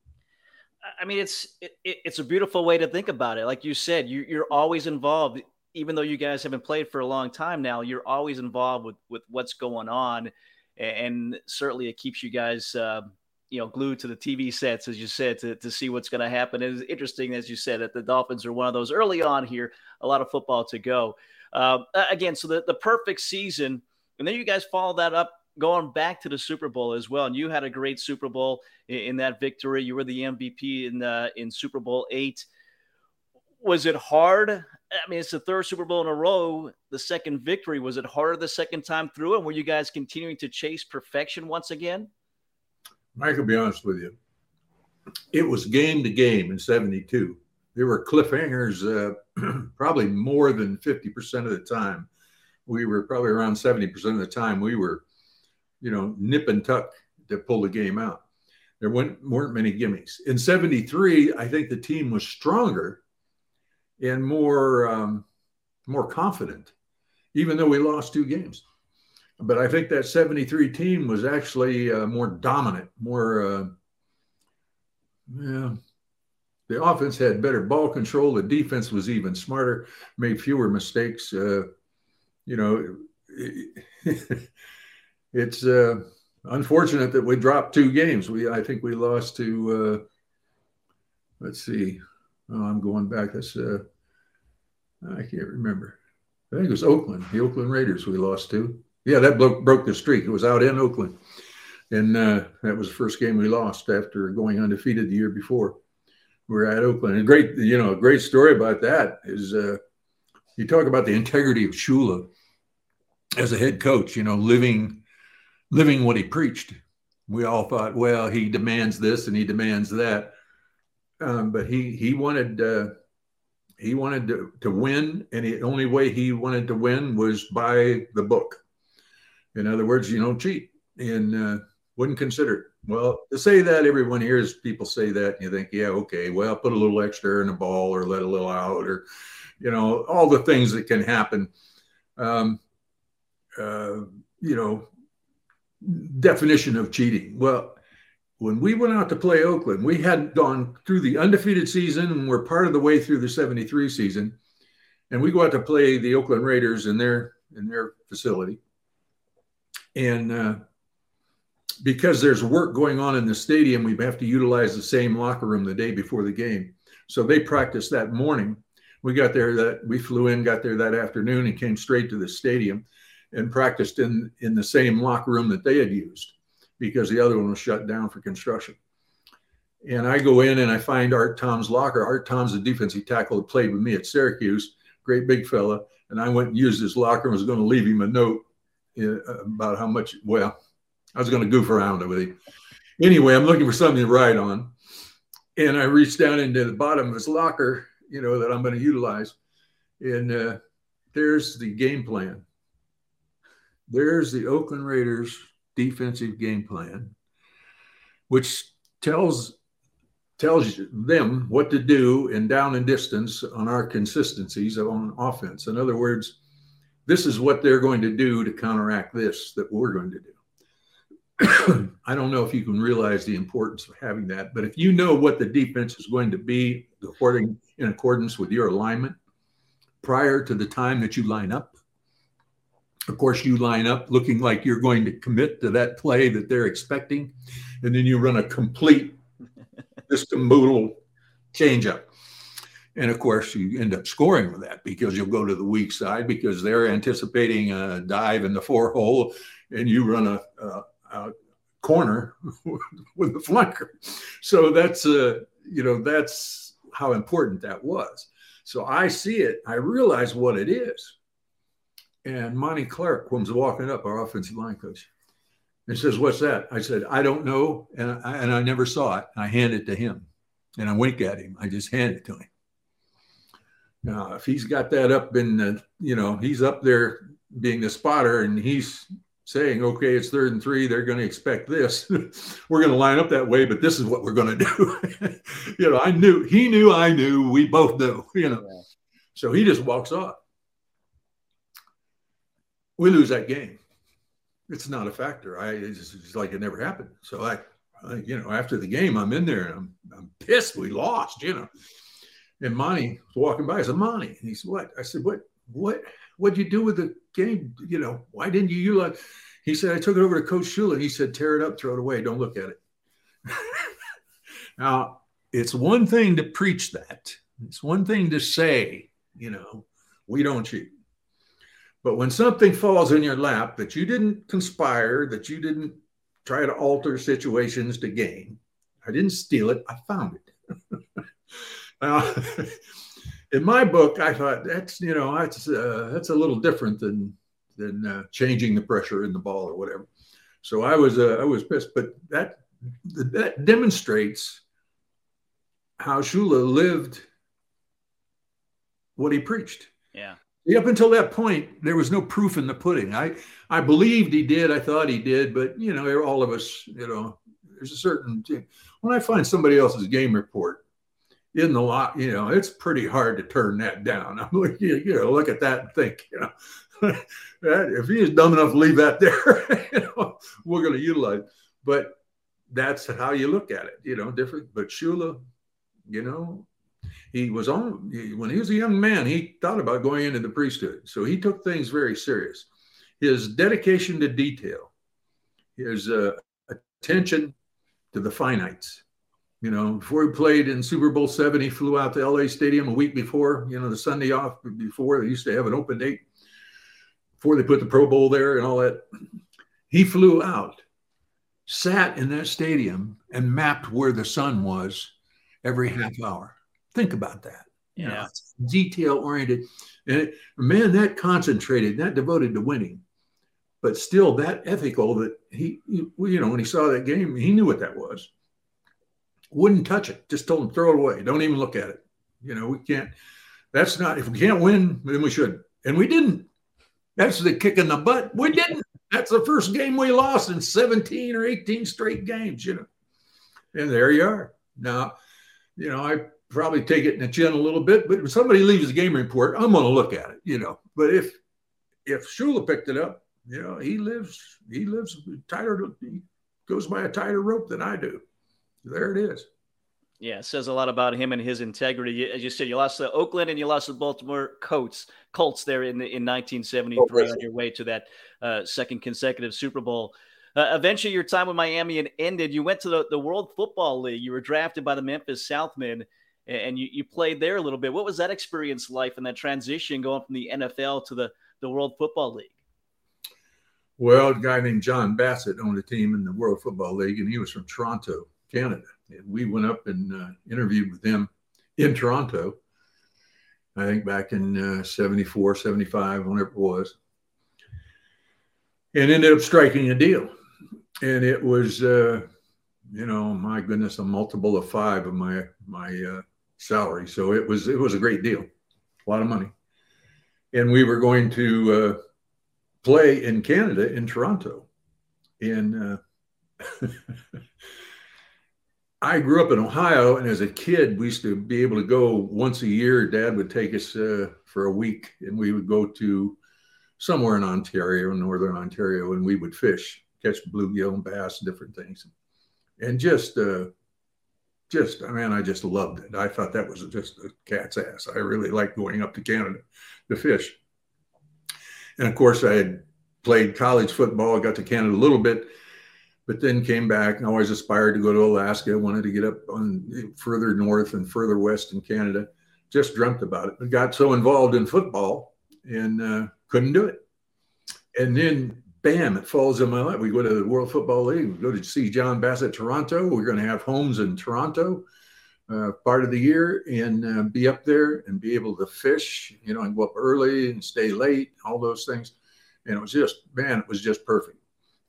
B: I mean, it's it, it's a beautiful way to think about it. Like you said, you, you're always involved, even though you guys haven't played for a long time now. You're always involved with with what's going on, and certainly it keeps you guys, uh, you know, glued to the TV sets, as you said, to to see what's going to happen. It's interesting, as you said, that the Dolphins are one of those early on here. A lot of football to go. Uh, again, so the the perfect season, and then you guys follow that up going back to the Super Bowl as well, and you had a great Super Bowl in, in that victory. You were the MVP in in Super Bowl eight. Was it hard? I mean, it's the third Super Bowl in a row. The second victory was it harder the second time through, and were you guys continuing to chase perfection once again?
C: Mike, will be honest with you. it was game to game in 72. There were cliffhangers uh, probably more than 50% of the time. We were probably around 70% of the time we were, you know, nip and tuck to pull the game out. There weren't, weren't many gimmicks. In 73, I think the team was stronger and more um, more confident, even though we lost two games. But I think that 73 team was actually uh, more dominant, more uh, yeah, the offense had better ball control. The defense was even smarter, made fewer mistakes. Uh, you know, it's uh, unfortunate that we dropped two games. We, I think, we lost to. Uh, let's see. Oh, I'm going back. That's uh, I can't remember. I think it was Oakland, the Oakland Raiders. We lost to. Yeah, that broke broke the streak. It was out in Oakland and uh, that was the first game we lost after going undefeated the year before. We were at Oakland. And great, you know, a great story about that is uh, you talk about the integrity of Shula as a head coach. You know, living living what he preached. We all thought, well, he demands this and he demands that, um, but he he wanted. Uh, he wanted to, to win, and the only way he wanted to win was by the book. In other words, you don't cheat. And uh, wouldn't consider it. Well, to say that, everyone hears people say that, and you think, yeah, okay, well, put a little extra in a ball or let a little out, or, you know, all the things that can happen. Um, uh, you know, definition of cheating. Well, when we went out to play Oakland, we had gone through the undefeated season and we're part of the way through the 73 season. And we go out to play the Oakland Raiders in their in their facility. And uh, because there's work going on in the stadium, we have to utilize the same locker room the day before the game. So they practiced that morning. We got there that we flew in, got there that afternoon, and came straight to the stadium and practiced in in the same locker room that they had used because the other one was shut down for construction. And I go in and I find Art Thoms' locker. Art Thoms the defensive tackle that played with me at Syracuse, great big fella. And I went and used his locker and was going to leave him a note uh, about how much, well, I was going to goof around with him. Anyway, I'm looking for something to write on. And I reached down into the bottom of his locker, you know, that I'm going to utilize. And uh, there's the game plan. There's the Oakland Raiders defensive game plan, which tells tells them what to do in down and distance on our consistencies on offense. In other words, this is what they're going to do to counteract this that we're going to do. I don't know if you can realize the importance of having that, but if you know what the defense is going to be according in accordance with your alignment prior to the time that you line up, of course you line up looking like you're going to commit to that play that they're expecting, and then you run a complete discombobulated change up. And of course, you end up scoring with that because you'll go to the weak side because they're anticipating a dive in the four hole, and you run a, a uh, corner with the flanker. So that's a you know that's how important that was. So I see it. I realize what it is. And Monty Clark comes walking up, our offensive line coach, and says, "What's that?" I said, "I don't know, and I, and I never saw it." I hand it to him, and I wink at him. I just hand it to him. Now, if he's got that up in, the, you know, he's up there being the spotter, and he's saying, okay, it's third and three, they're going to expect this. we're going to line up that way, but this is what we're going to do. you know, I knew, he knew, I knew, we both knew, you know. So he just walks off. We lose that game. It's not a factor. I it's, it's like it never happened. So I, I, you know, after the game, I'm in there and I'm, I'm pissed. We lost, you know. And Monty was walking by. I said, Monty. And he said, What? I said, What? What? What'd you do with the game? You know, why didn't you utilize? He said, I took it over to Coach Shula. He said, tear it up, throw it away. Don't look at it. now, it's one thing to preach that. It's one thing to say, you know, we don't cheat. But when something falls in your lap that you didn't conspire, that you didn't try to alter situations to gain, I didn't steal it, I found it. now, in my book, I thought that's you know that's uh, that's a little different than than uh, changing the pressure in the ball or whatever. So I was uh, I was pissed, but that that demonstrates how Shula lived what he preached.
B: Yeah.
C: Up until that point, there was no proof in the pudding. I I believed he did. I thought he did, but you know, all of us, you know, there's a certain when I find somebody else's game report in the lot, you know, it's pretty hard to turn that down. I'm like, you, know, look at that and think, you know, if he is dumb enough to leave that there, you know, we're going to utilize. But that's how you look at it, you know, different. But Shula, you know, he was on when he was a young man he thought about going into the priesthood. So he took things very serious. His dedication to detail his uh, attention to the finites. You know before he played in super bowl 7 he flew out to la stadium a week before you know the sunday off before. They used to have an open date before they put the pro bowl there and all that. He flew out sat in that stadium and mapped where the sun was every half hour Think about that.
B: Yeah. You know,
C: detail oriented. And man, that concentrated, that devoted to winning, but still that ethical that he, you know, when he saw that game, he knew what that was. Wouldn't touch it. Just told him throw it away. Don't even look at it. You know, we can't. That's not. If we can't win, then we shouldn't. And we didn't. That's the kick in the butt. We didn't. That's the first game we lost in 17 or 18 straight games. You know, and there you are. Now, you know, I probably take it in the chin a little bit, but if somebody leaves a game report, I'm going to look at it, you know. But if if Shula picked it up, you know, he lives he lives tighter, he goes by a tighter rope than I do. There it is.
B: Yeah, it says a lot about him and his integrity. As you said, you lost the Oakland and you lost the Baltimore Colts, Colts there in in 1973 on your way to that uh, second consecutive Super Bowl. Uh, eventually, your time with Miami ended. You went to the, the World Football League. You were drafted by the Memphis Southmen and you, you played there a little bit. What was that experience like and that transition going from the NFL to the, the World Football League?
C: Well, a guy named John Bassett owned a team in the World Football League, and he was from Toronto, Canada. And we went up and uh, interviewed with him in Toronto, I think back in uh, 74, 75, whenever it was, and ended up striking a deal. And it was, uh, you know, my goodness, a multiple of five of my my uh, salary. So it was it was a great deal, a lot of money, and we were going to uh, play in Canada in Toronto, and uh, I grew up in Ohio, and as a kid, we used to be able to go once a year. Dad would take us uh, for a week, and we would go to somewhere in Ontario, northern Ontario, and we would fish, catch bluegill and bass, different things, and just uh, just, I mean, I just loved it. I thought that was just a cat's ass. I really liked going up to Canada to fish. And of course, I had played college football. Got to Canada a little bit, but then came back and always aspired to go to Alaska. Wanted to get up on further north and further west in Canada. Just dreamt about it, but got so involved in football and uh, couldn't do it. And then bam, it falls in my lap. We go to the World Football League. We go to see John Bassett Toronto. We're going to have homes in Toronto uh, part of the year and uh, be up there and be able to fish, you know, and go up early and stay late, all those things. And it was just, man, it was just perfect.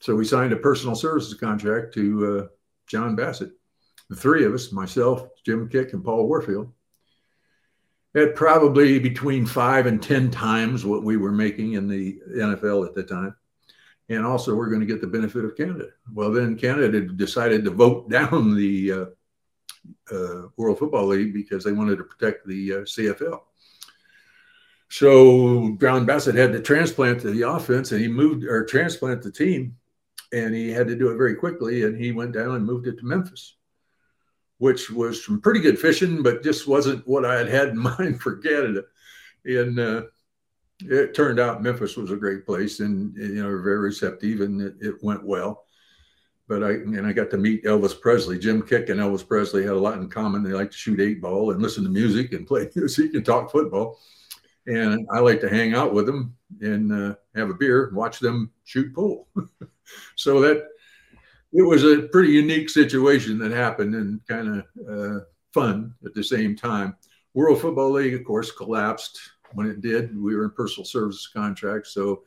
C: So we signed a personal services contract to uh, John Bassett. The three of us, myself, Jim Kiick, and Paul Warfield, at probably between five and 10 times what we were making in the NFL at the time and also we're going to get the benefit of Canada. Well, then Canada decided to vote down the uh, uh, World Football League because they wanted to protect the uh, CFL. So John Bassett had to transplant the offense, and he moved or transplant the team, and he had to do it very quickly. And he went down and moved it to Memphis, which was some pretty good fishing, but just wasn't what I had had in mind for Canada. And uh, it turned out Memphis was a great place and you know very receptive and it, it, went well. But I and I got to meet Elvis Presley. Jim Kiick and Elvis Presley had a lot in common. They like to shoot eight ball and listen to music and play music and talk football. And I like to hang out with them and uh, have a beer, and watch them shoot pool. so that it was a pretty unique situation that happened and kind of uh, fun at the same time. World Football League, of course, collapsed when it did, we were in personal services contract, so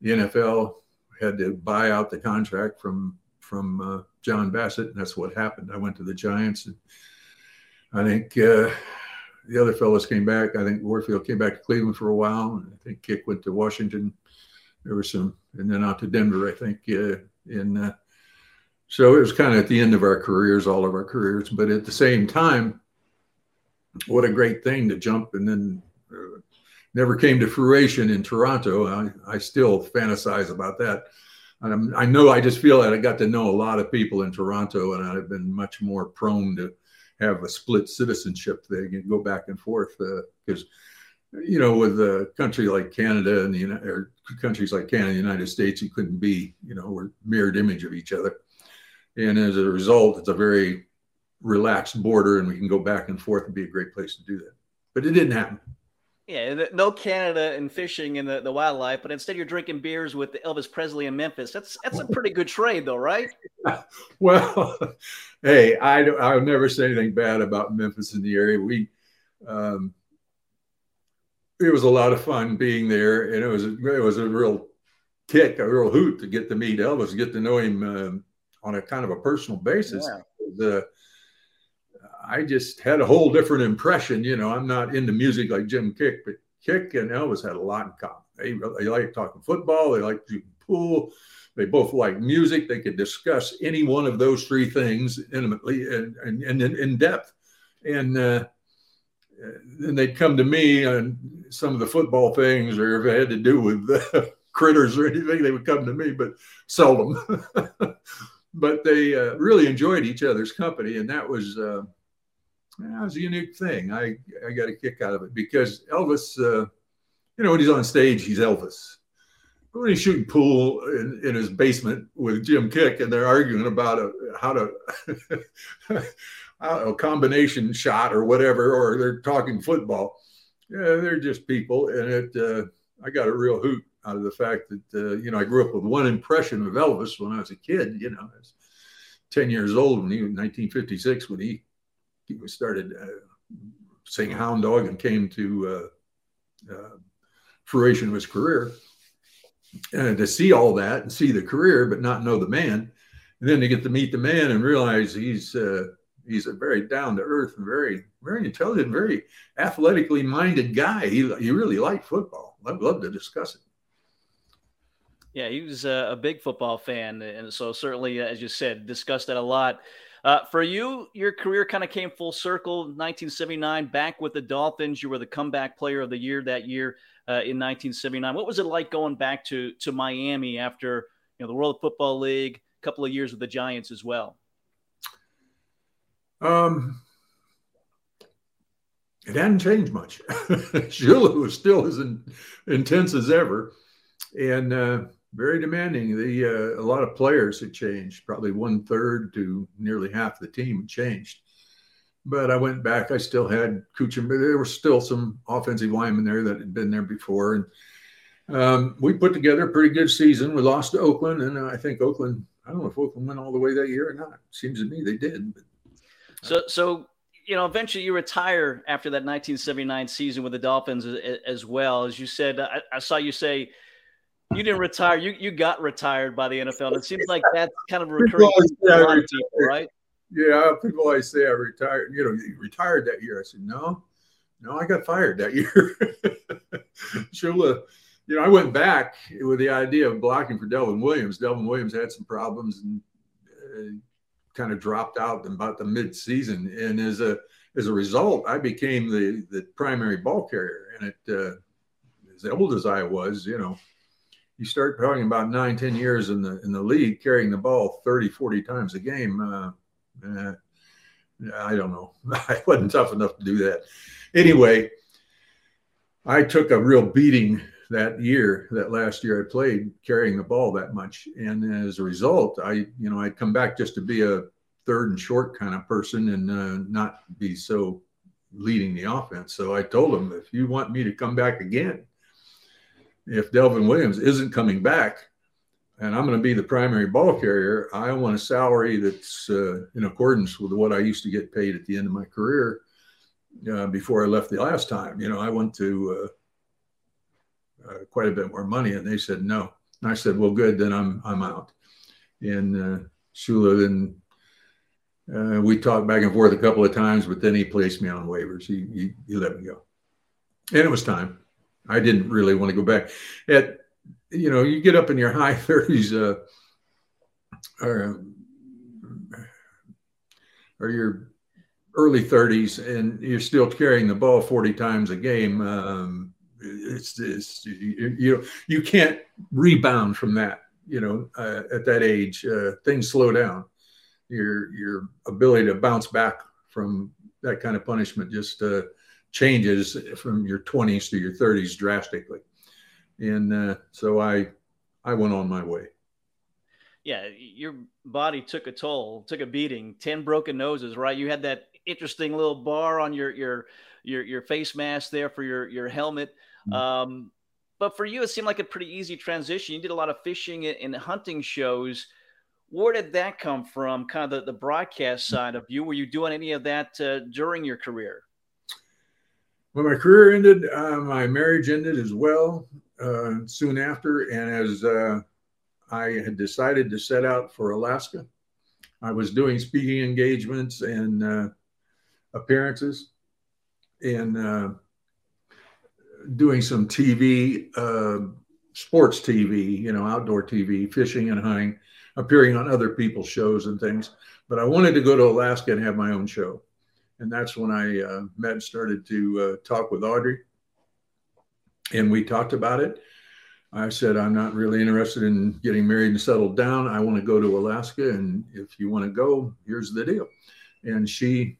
C: the NFL had to buy out the contract from from uh, John Bassett, and that's what happened. I went to the Giants and I think uh, the other fellows came back. I think Warfield came back to Cleveland for a while. And I think Kiick went to Washington. There was some, and then out to Denver, I think. Uh, in uh, so it was kind of at the end of our careers, all of our careers. But at the same time, what a great thing to jump and then never came to fruition in Toronto. I, I still fantasize about that. And i know I just feel that I got to know a lot of people in Toronto, and I've been much more prone to have a split citizenship thing and go back and forth because. Uh, you know, with a country like Canada and the or countries like Canada, and the United States, you couldn't be, you know, we're mirrored image of each other. And as a result, it's a very relaxed border and we can go back and forth and be a great place to do that. But it didn't happen.
B: Yeah, no Canada and fishing and the, the wildlife, but instead you're drinking beers with Elvis Presley in Memphis. That's that's a pretty good trade, though, right?
C: well, hey, I I'll never say anything bad about Memphis in the area. We, um, it was a lot of fun being there, and it was a, it was a real kick, a real hoot to get to meet Elvis, get to know him um, on a kind of a personal basis. Yeah. The I just had a whole different impression. You know, I'm not into music like Jim Kiick, but Kiick and Elvis had a lot in common. They, they like talking football. They like shooting pool. They both like music. They could discuss any one of those three things intimately and, and, and in, depth. And uh, then they'd come to me on some of the football things, or if it had to do with uh, critters or anything, they would come to me, but seldom. but they uh, really enjoyed each other's company, and that was uh, that was a unique thing. I I got a kick out of it because Elvis, uh, you know, when he's on stage, he's Elvis. But when he's shooting pool in, in his basement with Jim Kiick, and they're arguing about a, how to a combination shot or whatever, or they're talking football. Yeah, they're just people, and it. Uh, I got a real hoot out of the fact that uh, you know I grew up with one impression of Elvis when I was a kid. You know, I was ten years old when he was 1956 when he he started uh, saying hound dog and came to uh, uh, fruition of his career. And to see all that and see the career, but not know the man, and then to get to meet the man and realize he's uh, he's a very down to earth and very very intelligent, very athletically minded guy. He he really liked football. I'd love to discuss it.
B: Yeah, he was a, a big football fan, and so certainly, as you said, discussed that a lot. Uh, for you, your career kind of came full circle. 1979, back with the Dolphins. You were the comeback player of the year that year uh, in 1979. What was it like going back to to Miami after you know the World Football League, a couple of years with the Giants as well?
C: Um, it hadn't changed much. Shula was still as in, intense as ever, and uh, very demanding. The uh, a lot of players had changed, probably one third to nearly half the team changed. But I went back. I still had Kuchin, but there were still some offensive linemen there that had been there before, and um, we put together a pretty good season. We lost to Oakland, and I think Oakland. I don't know if Oakland went all the way that year or not. Seems to me they did. But,
B: so, so you know, eventually you retire after that 1979 season with the Dolphins as, as well. As you said, I, I saw you say you didn't retire. You you got retired by the NFL. It seems like that's kind of recurring people, right?
C: Yeah, people always say I retired. You know, you retired that year. I said no, no, I got fired that year. Shula, you know, I went back with the idea of blocking for Delvin Williams. Delvin Williams had some problems and uh, kind of dropped out in about the mid-season, and as a as a result, I became the the primary ball carrier. And it, uh, as old as I was, you know, you start talking about nine, 10 years in the in the league, carrying the ball 30, 40 times a game. Uh, uh, I don't know. I wasn't tough enough to do that. Anyway, I took a real beating that year, that last year I played, carrying the ball that much, and as a result, I, you know, I'd come back just to be a third and short kind of person and uh, not be so leading the offense. So I told him, if you want me to come back again, if Delvin Williams isn't coming back and I'm going to be the primary ball carrier, I want a salary that's uh, in accordance with what I used to get paid at the end of my career uh, before I left the last time. You know, I went to uh, uh quite a bit more money, and they said no. And I said, well, good, then I'm I'm out. And uh, Shula then uh, we talked back and forth a couple of times, but then he placed me on waivers. He, he, he let me go. And it was time. I didn't really want to go back. At, you know, you get up in your high 30s uh, or, or your early 30s and you're still carrying the ball 40 times a game. Um, it's, you, you, you can't rebound from that, you know, uh, at that age. Uh, things slow down your your ability to bounce back from that kind of punishment just uh, changes from your 20s to your 30s drastically and uh, so i i went on my way
B: yeah your body took a toll took a beating 10 broken noses right you had that interesting little bar on your your your, your face mask there for your your helmet mm-hmm. um, but for you it seemed like a pretty easy transition you did a lot of fishing and hunting shows where did that come from? Kind of the, the broadcast side of you. Were you doing any of that uh, during your career?
C: When my career ended, uh, my marriage ended as well uh, soon after. And as uh, I had decided to set out for Alaska, I was doing speaking engagements and uh, appearances and uh, doing some TV, sports TV, you know, outdoor TV, fishing and hunting appearing on other people's shows and things. But I wanted to go to Alaska and have my own show. And that's when I uh, met and started to uh, talk with Audrey. And we talked about it. I said, I'm not really interested in getting married and settled down. I want to go to Alaska. And if you want to go, here's the deal. And she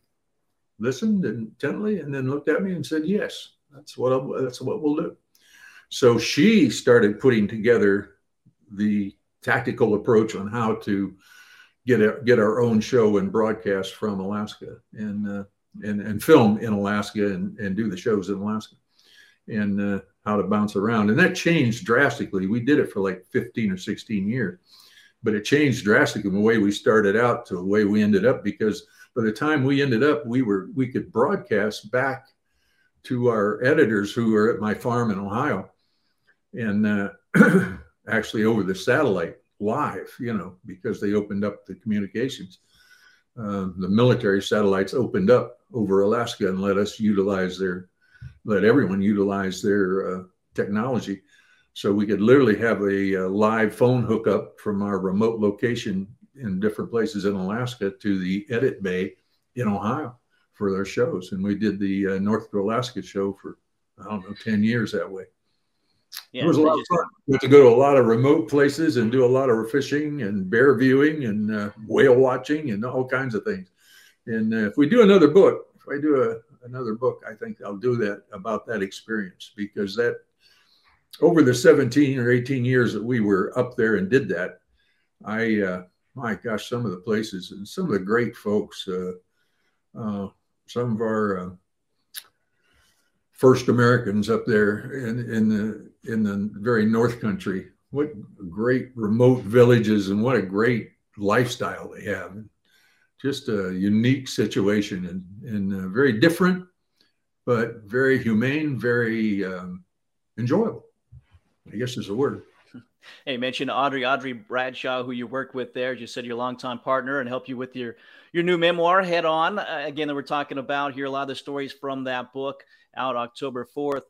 C: listened intently and then looked at me and said, Yes, that's what, I'll, that's what we'll do. So she started putting together the tactical approach on how to get a, get our own show and broadcast from Alaska and uh, and and film in Alaska and, and do the shows in Alaska and uh, how to bounce around and that changed drastically. We did it for like 15 or 16 years, but it changed drastically from the way we started out to the way we ended up because by the time we ended up, we were we could broadcast back to our editors who were at my farm in Ohio and. Uh, actually over the satellite live, you know, because they opened up the communications. Uh, the military satellites opened up over Alaska and let us utilize their, let everyone utilize their uh, technology. So we could literally have a, a, live phone hookup from our remote location in different places in Alaska to the edit bay in Ohio for their shows. And we did the uh, North to Alaska show for, I don't know, 10 years that way. Yeah, it was a lot of fun. We had to go to a lot of remote places and do a lot of fishing and bear viewing and uh, whale watching and all kinds of things. And uh, if we do another book, if I do a, another book, I think I'll do that about that experience because that over the 17 or 18 years that we were up there and did that, I, uh, my gosh, some of the places and some of the great folks, uh, uh, some of our uh, first Americans up there in, in the in the very North Country. What great remote villages and what a great lifestyle they have. Just a unique situation and, and uh, very different, but very humane, very um, enjoyable. I guess is the word.
B: Hey, you mentioned Audrey, Audrey Bradshaw, who you work with there. You said your longtime partner and help you with your your new memoir, Head On. Uh, again, that we're talking about here, a lot of the stories from that book out October 4th.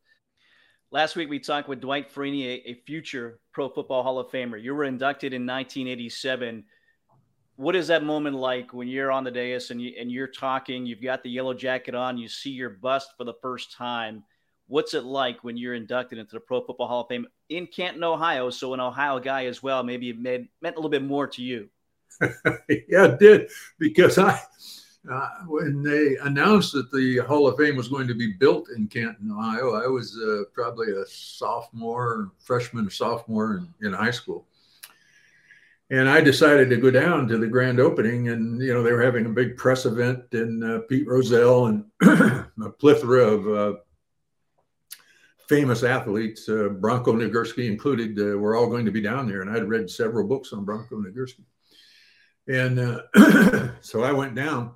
B: Last week, we talked with Dwight Freeney, a, a, future Pro Football Hall of Famer. You were inducted in 1987. What is that moment like when you're on the dais and, you, and you're talking? You've got the yellow jacket on, you see your bust for the first time. What's it like when you're inducted into the Pro Football Hall of Fame in Canton, Ohio? So, an Ohio guy as well, maybe it made, meant a little bit more to you.
C: yeah, it did because I uh, when they announced that the Hall of Fame was going to be built in Canton, Ohio, I was uh, probably a sophomore, freshman, or sophomore in, in, high school. And I decided to go down to the grand opening, and you know they were having a big press event, and uh, Pete Rozelle and a plethora of uh, famous athletes, uh, Bronco Nagurski included, uh, were all going to be down there. And I'd read several books on Bronco Nagurski. And so I went down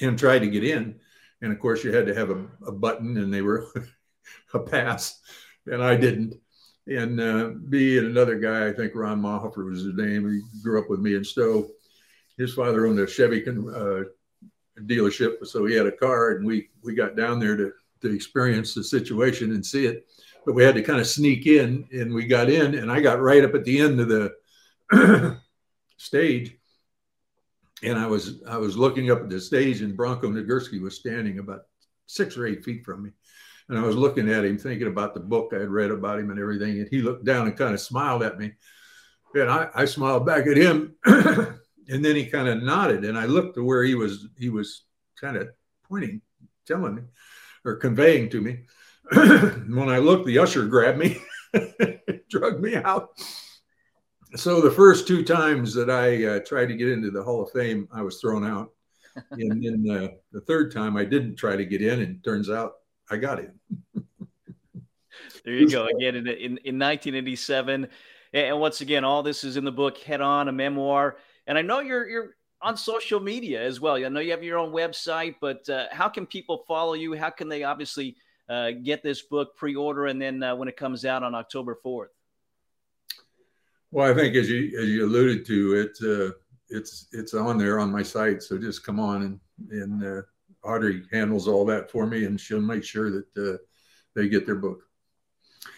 C: and tried to get in. And of course, you had to have a, a button, and they were a pass, and I didn't. And uh, me and another guy, I think Ron Mahofer was his name, he grew up with me in Stow. his father owned a Chevy uh, dealership, so he had a car, and we we got down there to to experience the situation and see it. But we had to kind of sneak in, and we got in, and I got right up at the end of the stage, and I was I was looking up at the stage, and Bronco Nagurski was standing about six or eight feet from me, and I was looking at him, thinking about the book I had read about him and everything, and he looked down and kind of smiled at me, and I, I smiled back at him. and then he kind of nodded. And i looked to where he was he was kind of pointing telling me or conveying to me. When i looked the usher grabbed me drug me out so the first two times that i uh, tried to get into the hall of fame i was thrown out and then uh, the third time i didn't try to get in and turns out i got in
B: there you go again in, in, in 1987 and once again all this is in the book head on a memoir and I know you're you're on social media as well. I know you have your own website, but uh, how can people follow you? How can they obviously uh, get this book pre-order and then uh, when it comes out on October fourth?
C: Well, I think as you as you alluded to, it uh, it's it's on there on my site. So just come on and and uh, Audrey handles all that for me, and she'll make sure that uh, they get their book.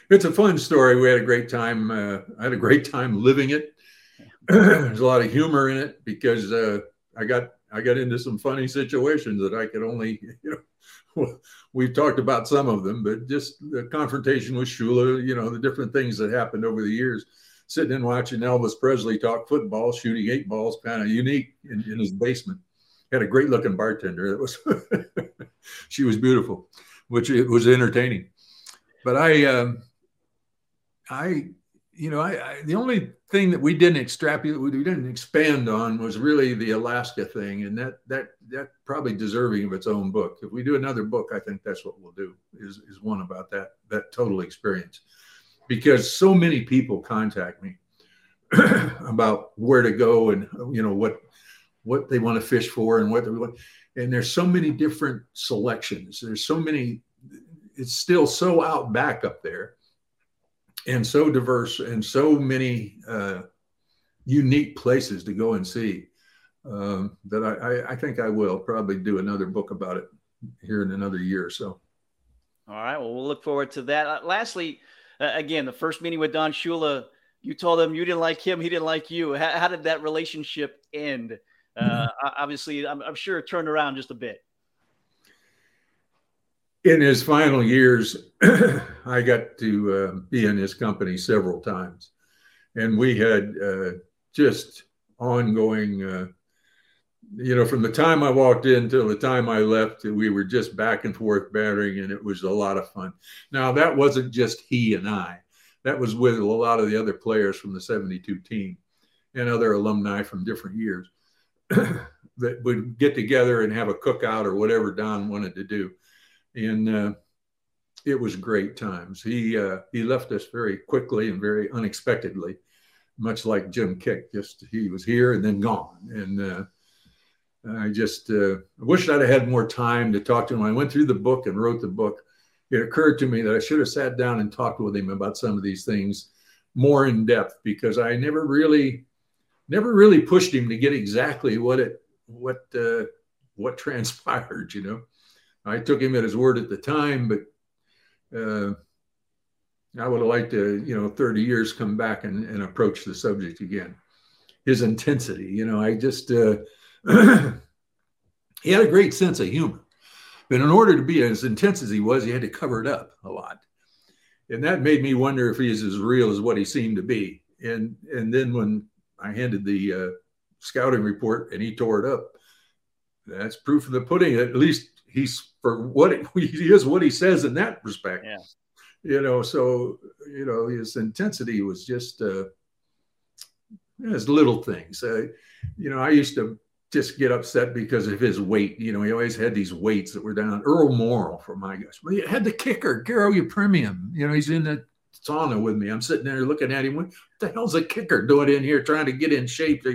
C: It's a fun story. We had a great time. I had a great time living it there's a lot of humor in it because uh, I got I got into some funny situations that I could only you know we've talked about some of them, but just the confrontation with Shula, you know, the different things that happened over the years. Sitting and watching Elvis Presley talk football, shooting eight balls, kind of unique in, in his basement. Had a great looking bartender. It was she was beautiful, which it was entertaining. But I um, I you know, I, I, the only thing that we didn't extrapolate, we didn't expand on, was really the Alaska thing, and that that that probably deserving of its own book. If we do another book, I think that's what we'll do. Is is one about that that total experience, because so many people contact me about where to go and you know what what they want to fish for and what they want, and there's so many different selections. There's so many. It's still so out back up there and so diverse and so many uh, unique places to go and see um, that I, I, think I will probably do another book about it here in another year or so.
B: All right. Well, we'll look forward to that. Uh, lastly, uh, again, the first meeting with Don Shula, you told him you didn't like him, he didn't like you. How, how did that relationship end? Uh, mm-hmm. Obviously, I'm, I'm sure it turned around just a bit
C: in his final years, I got to uh, be in his company several times, and we had uh, just ongoing. You know, from the time I walked in till the time I left, we were just back and forth battering, and it was a lot of fun. Now, that wasn't just he and I; that was with a lot of the other players from the '72 team and other alumni from different years that would get together and have a cookout or whatever Don wanted to do and uh, it was great times. He uh, he left us very quickly and very unexpectedly, much like Jim Kiick. Just he was here and then gone, and uh, I just uh, wished I'd have had more time to talk to him. I went through the book and wrote the book. It occurred to me that I should have sat down and talked with him about some of these things more in depth because I never really, never really pushed him to get exactly what it what uh, what transpired. You know. I took him at his word at the time, but uh, I would have liked to, you know, 30 years come back and, and approach the subject again. His intensity, you know, I just, uh, he had a great sense of humor. But in order to be as intense as he was, he had to cover it up a lot. And that made me wonder if he's as real as what he seemed to be. And and then when I handed the uh, scouting report and he tore it up, that's proof of the pudding. At least he's for what he is what he says in that respect.
B: Yeah.
C: You know, so you know his intensity was just uh, as little things. Uh, you know, I used to just get upset because of his weight. You know, he always had these weights that were down. Earl Morrall, for my guys, well, he had the kicker, Garo Yepremian. You know, he's in the sauna with me. I'm sitting there looking at him. What the hell's a kicker doing in here trying to get in shape?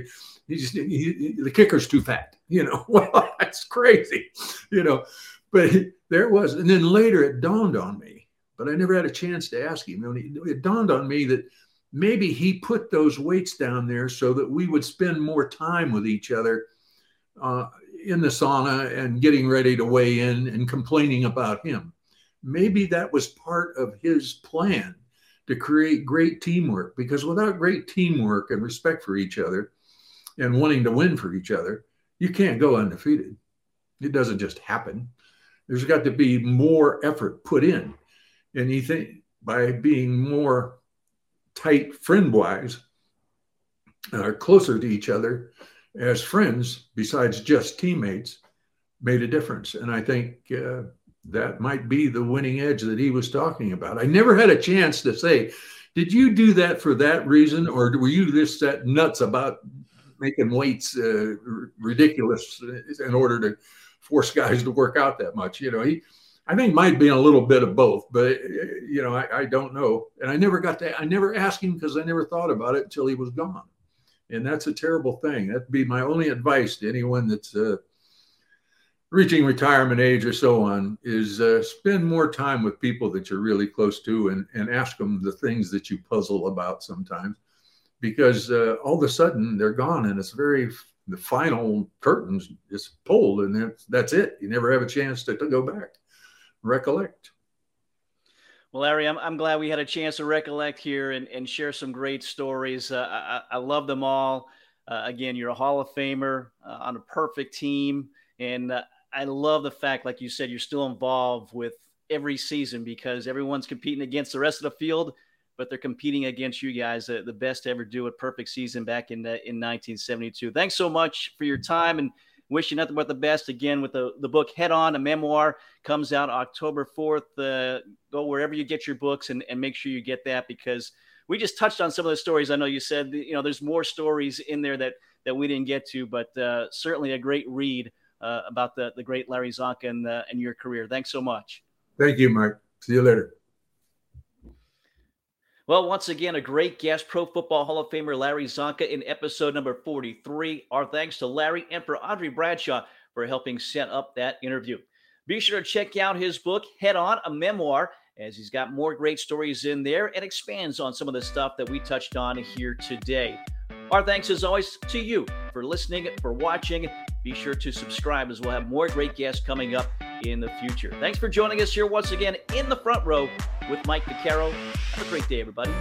C: He just he, he, the kicker's too fat. You know, well, that's crazy. You know, but there it was. And then later it dawned on me, but I never had a chance to ask him. It dawned on me that maybe he put those weights down there so that we would spend more time with each other uh, in the sauna and getting ready to weigh in and complaining about him. Maybe that was part of his plan to create great teamwork because without great teamwork and respect for each other and wanting to win for each other, you can't go undefeated. It doesn't just happen. There's got to be more effort put in. And you think by being more tight friend wise, uh, closer to each other as friends, besides just teammates, made a difference. And I think uh, that might be the winning edge that he was talking about. I never had a chance to say, did you do that for that reason, or were you just that nuts about making weights uh, ridiculous in order to force guys to work out that much? You know, he, I think might be a little bit of both, but you know, I, I don't know. And I never got to, I never asked him because I never thought about it until he was gone. And that's a terrible thing. That'd be my only advice to anyone that's uh, reaching retirement age or so on is uh, spend more time with people that you're really close to and, and ask them the things that you puzzle about sometimes because uh, all of a sudden they're gone and it's very the final curtains is pulled and that's, that's it you never have a chance to, to go back recollect
B: well, Larry, I'm, I'm glad we had a chance to recollect here and, and share some great stories. Uh, I, I love them all. Uh, again, you're a Hall of Famer uh, on a perfect team. And uh, I love the fact, like you said, you're still involved with every season because everyone's competing against the rest of the field, but they're competing against you guys, uh, the best to ever do a perfect season back in uh, in 1972. Thanks so much for your time and wish you nothing but the best. Again, with the, the book Head On, a memoir, comes out October 4th. Uh, go wherever you get your books and, and make sure you get that because we just touched on some of the stories. I know you said, you know, there's more stories in there that, that we didn't get to, but uh, certainly a great read uh, about the, the great Larry Csonka and, uh, and your career. Thanks so much.
C: Thank you, Mike. See you later.
B: Well, once again, a great guest, Pro Football Hall of Famer Larry Csonka in episode number 43. Our thanks to Larry and for Audrey Bradshaw for helping set up that interview. Be sure to check out his book, Head On, a memoir, as he's got more great stories in there and expands on some of the stuff that we touched on here today. Our thanks, as always, to you for listening, for watching. Be sure to subscribe as we'll have more great guests coming up in the future. Thanks for joining us here once again in the front row with Mike Vaccaro. Have a great day, everybody.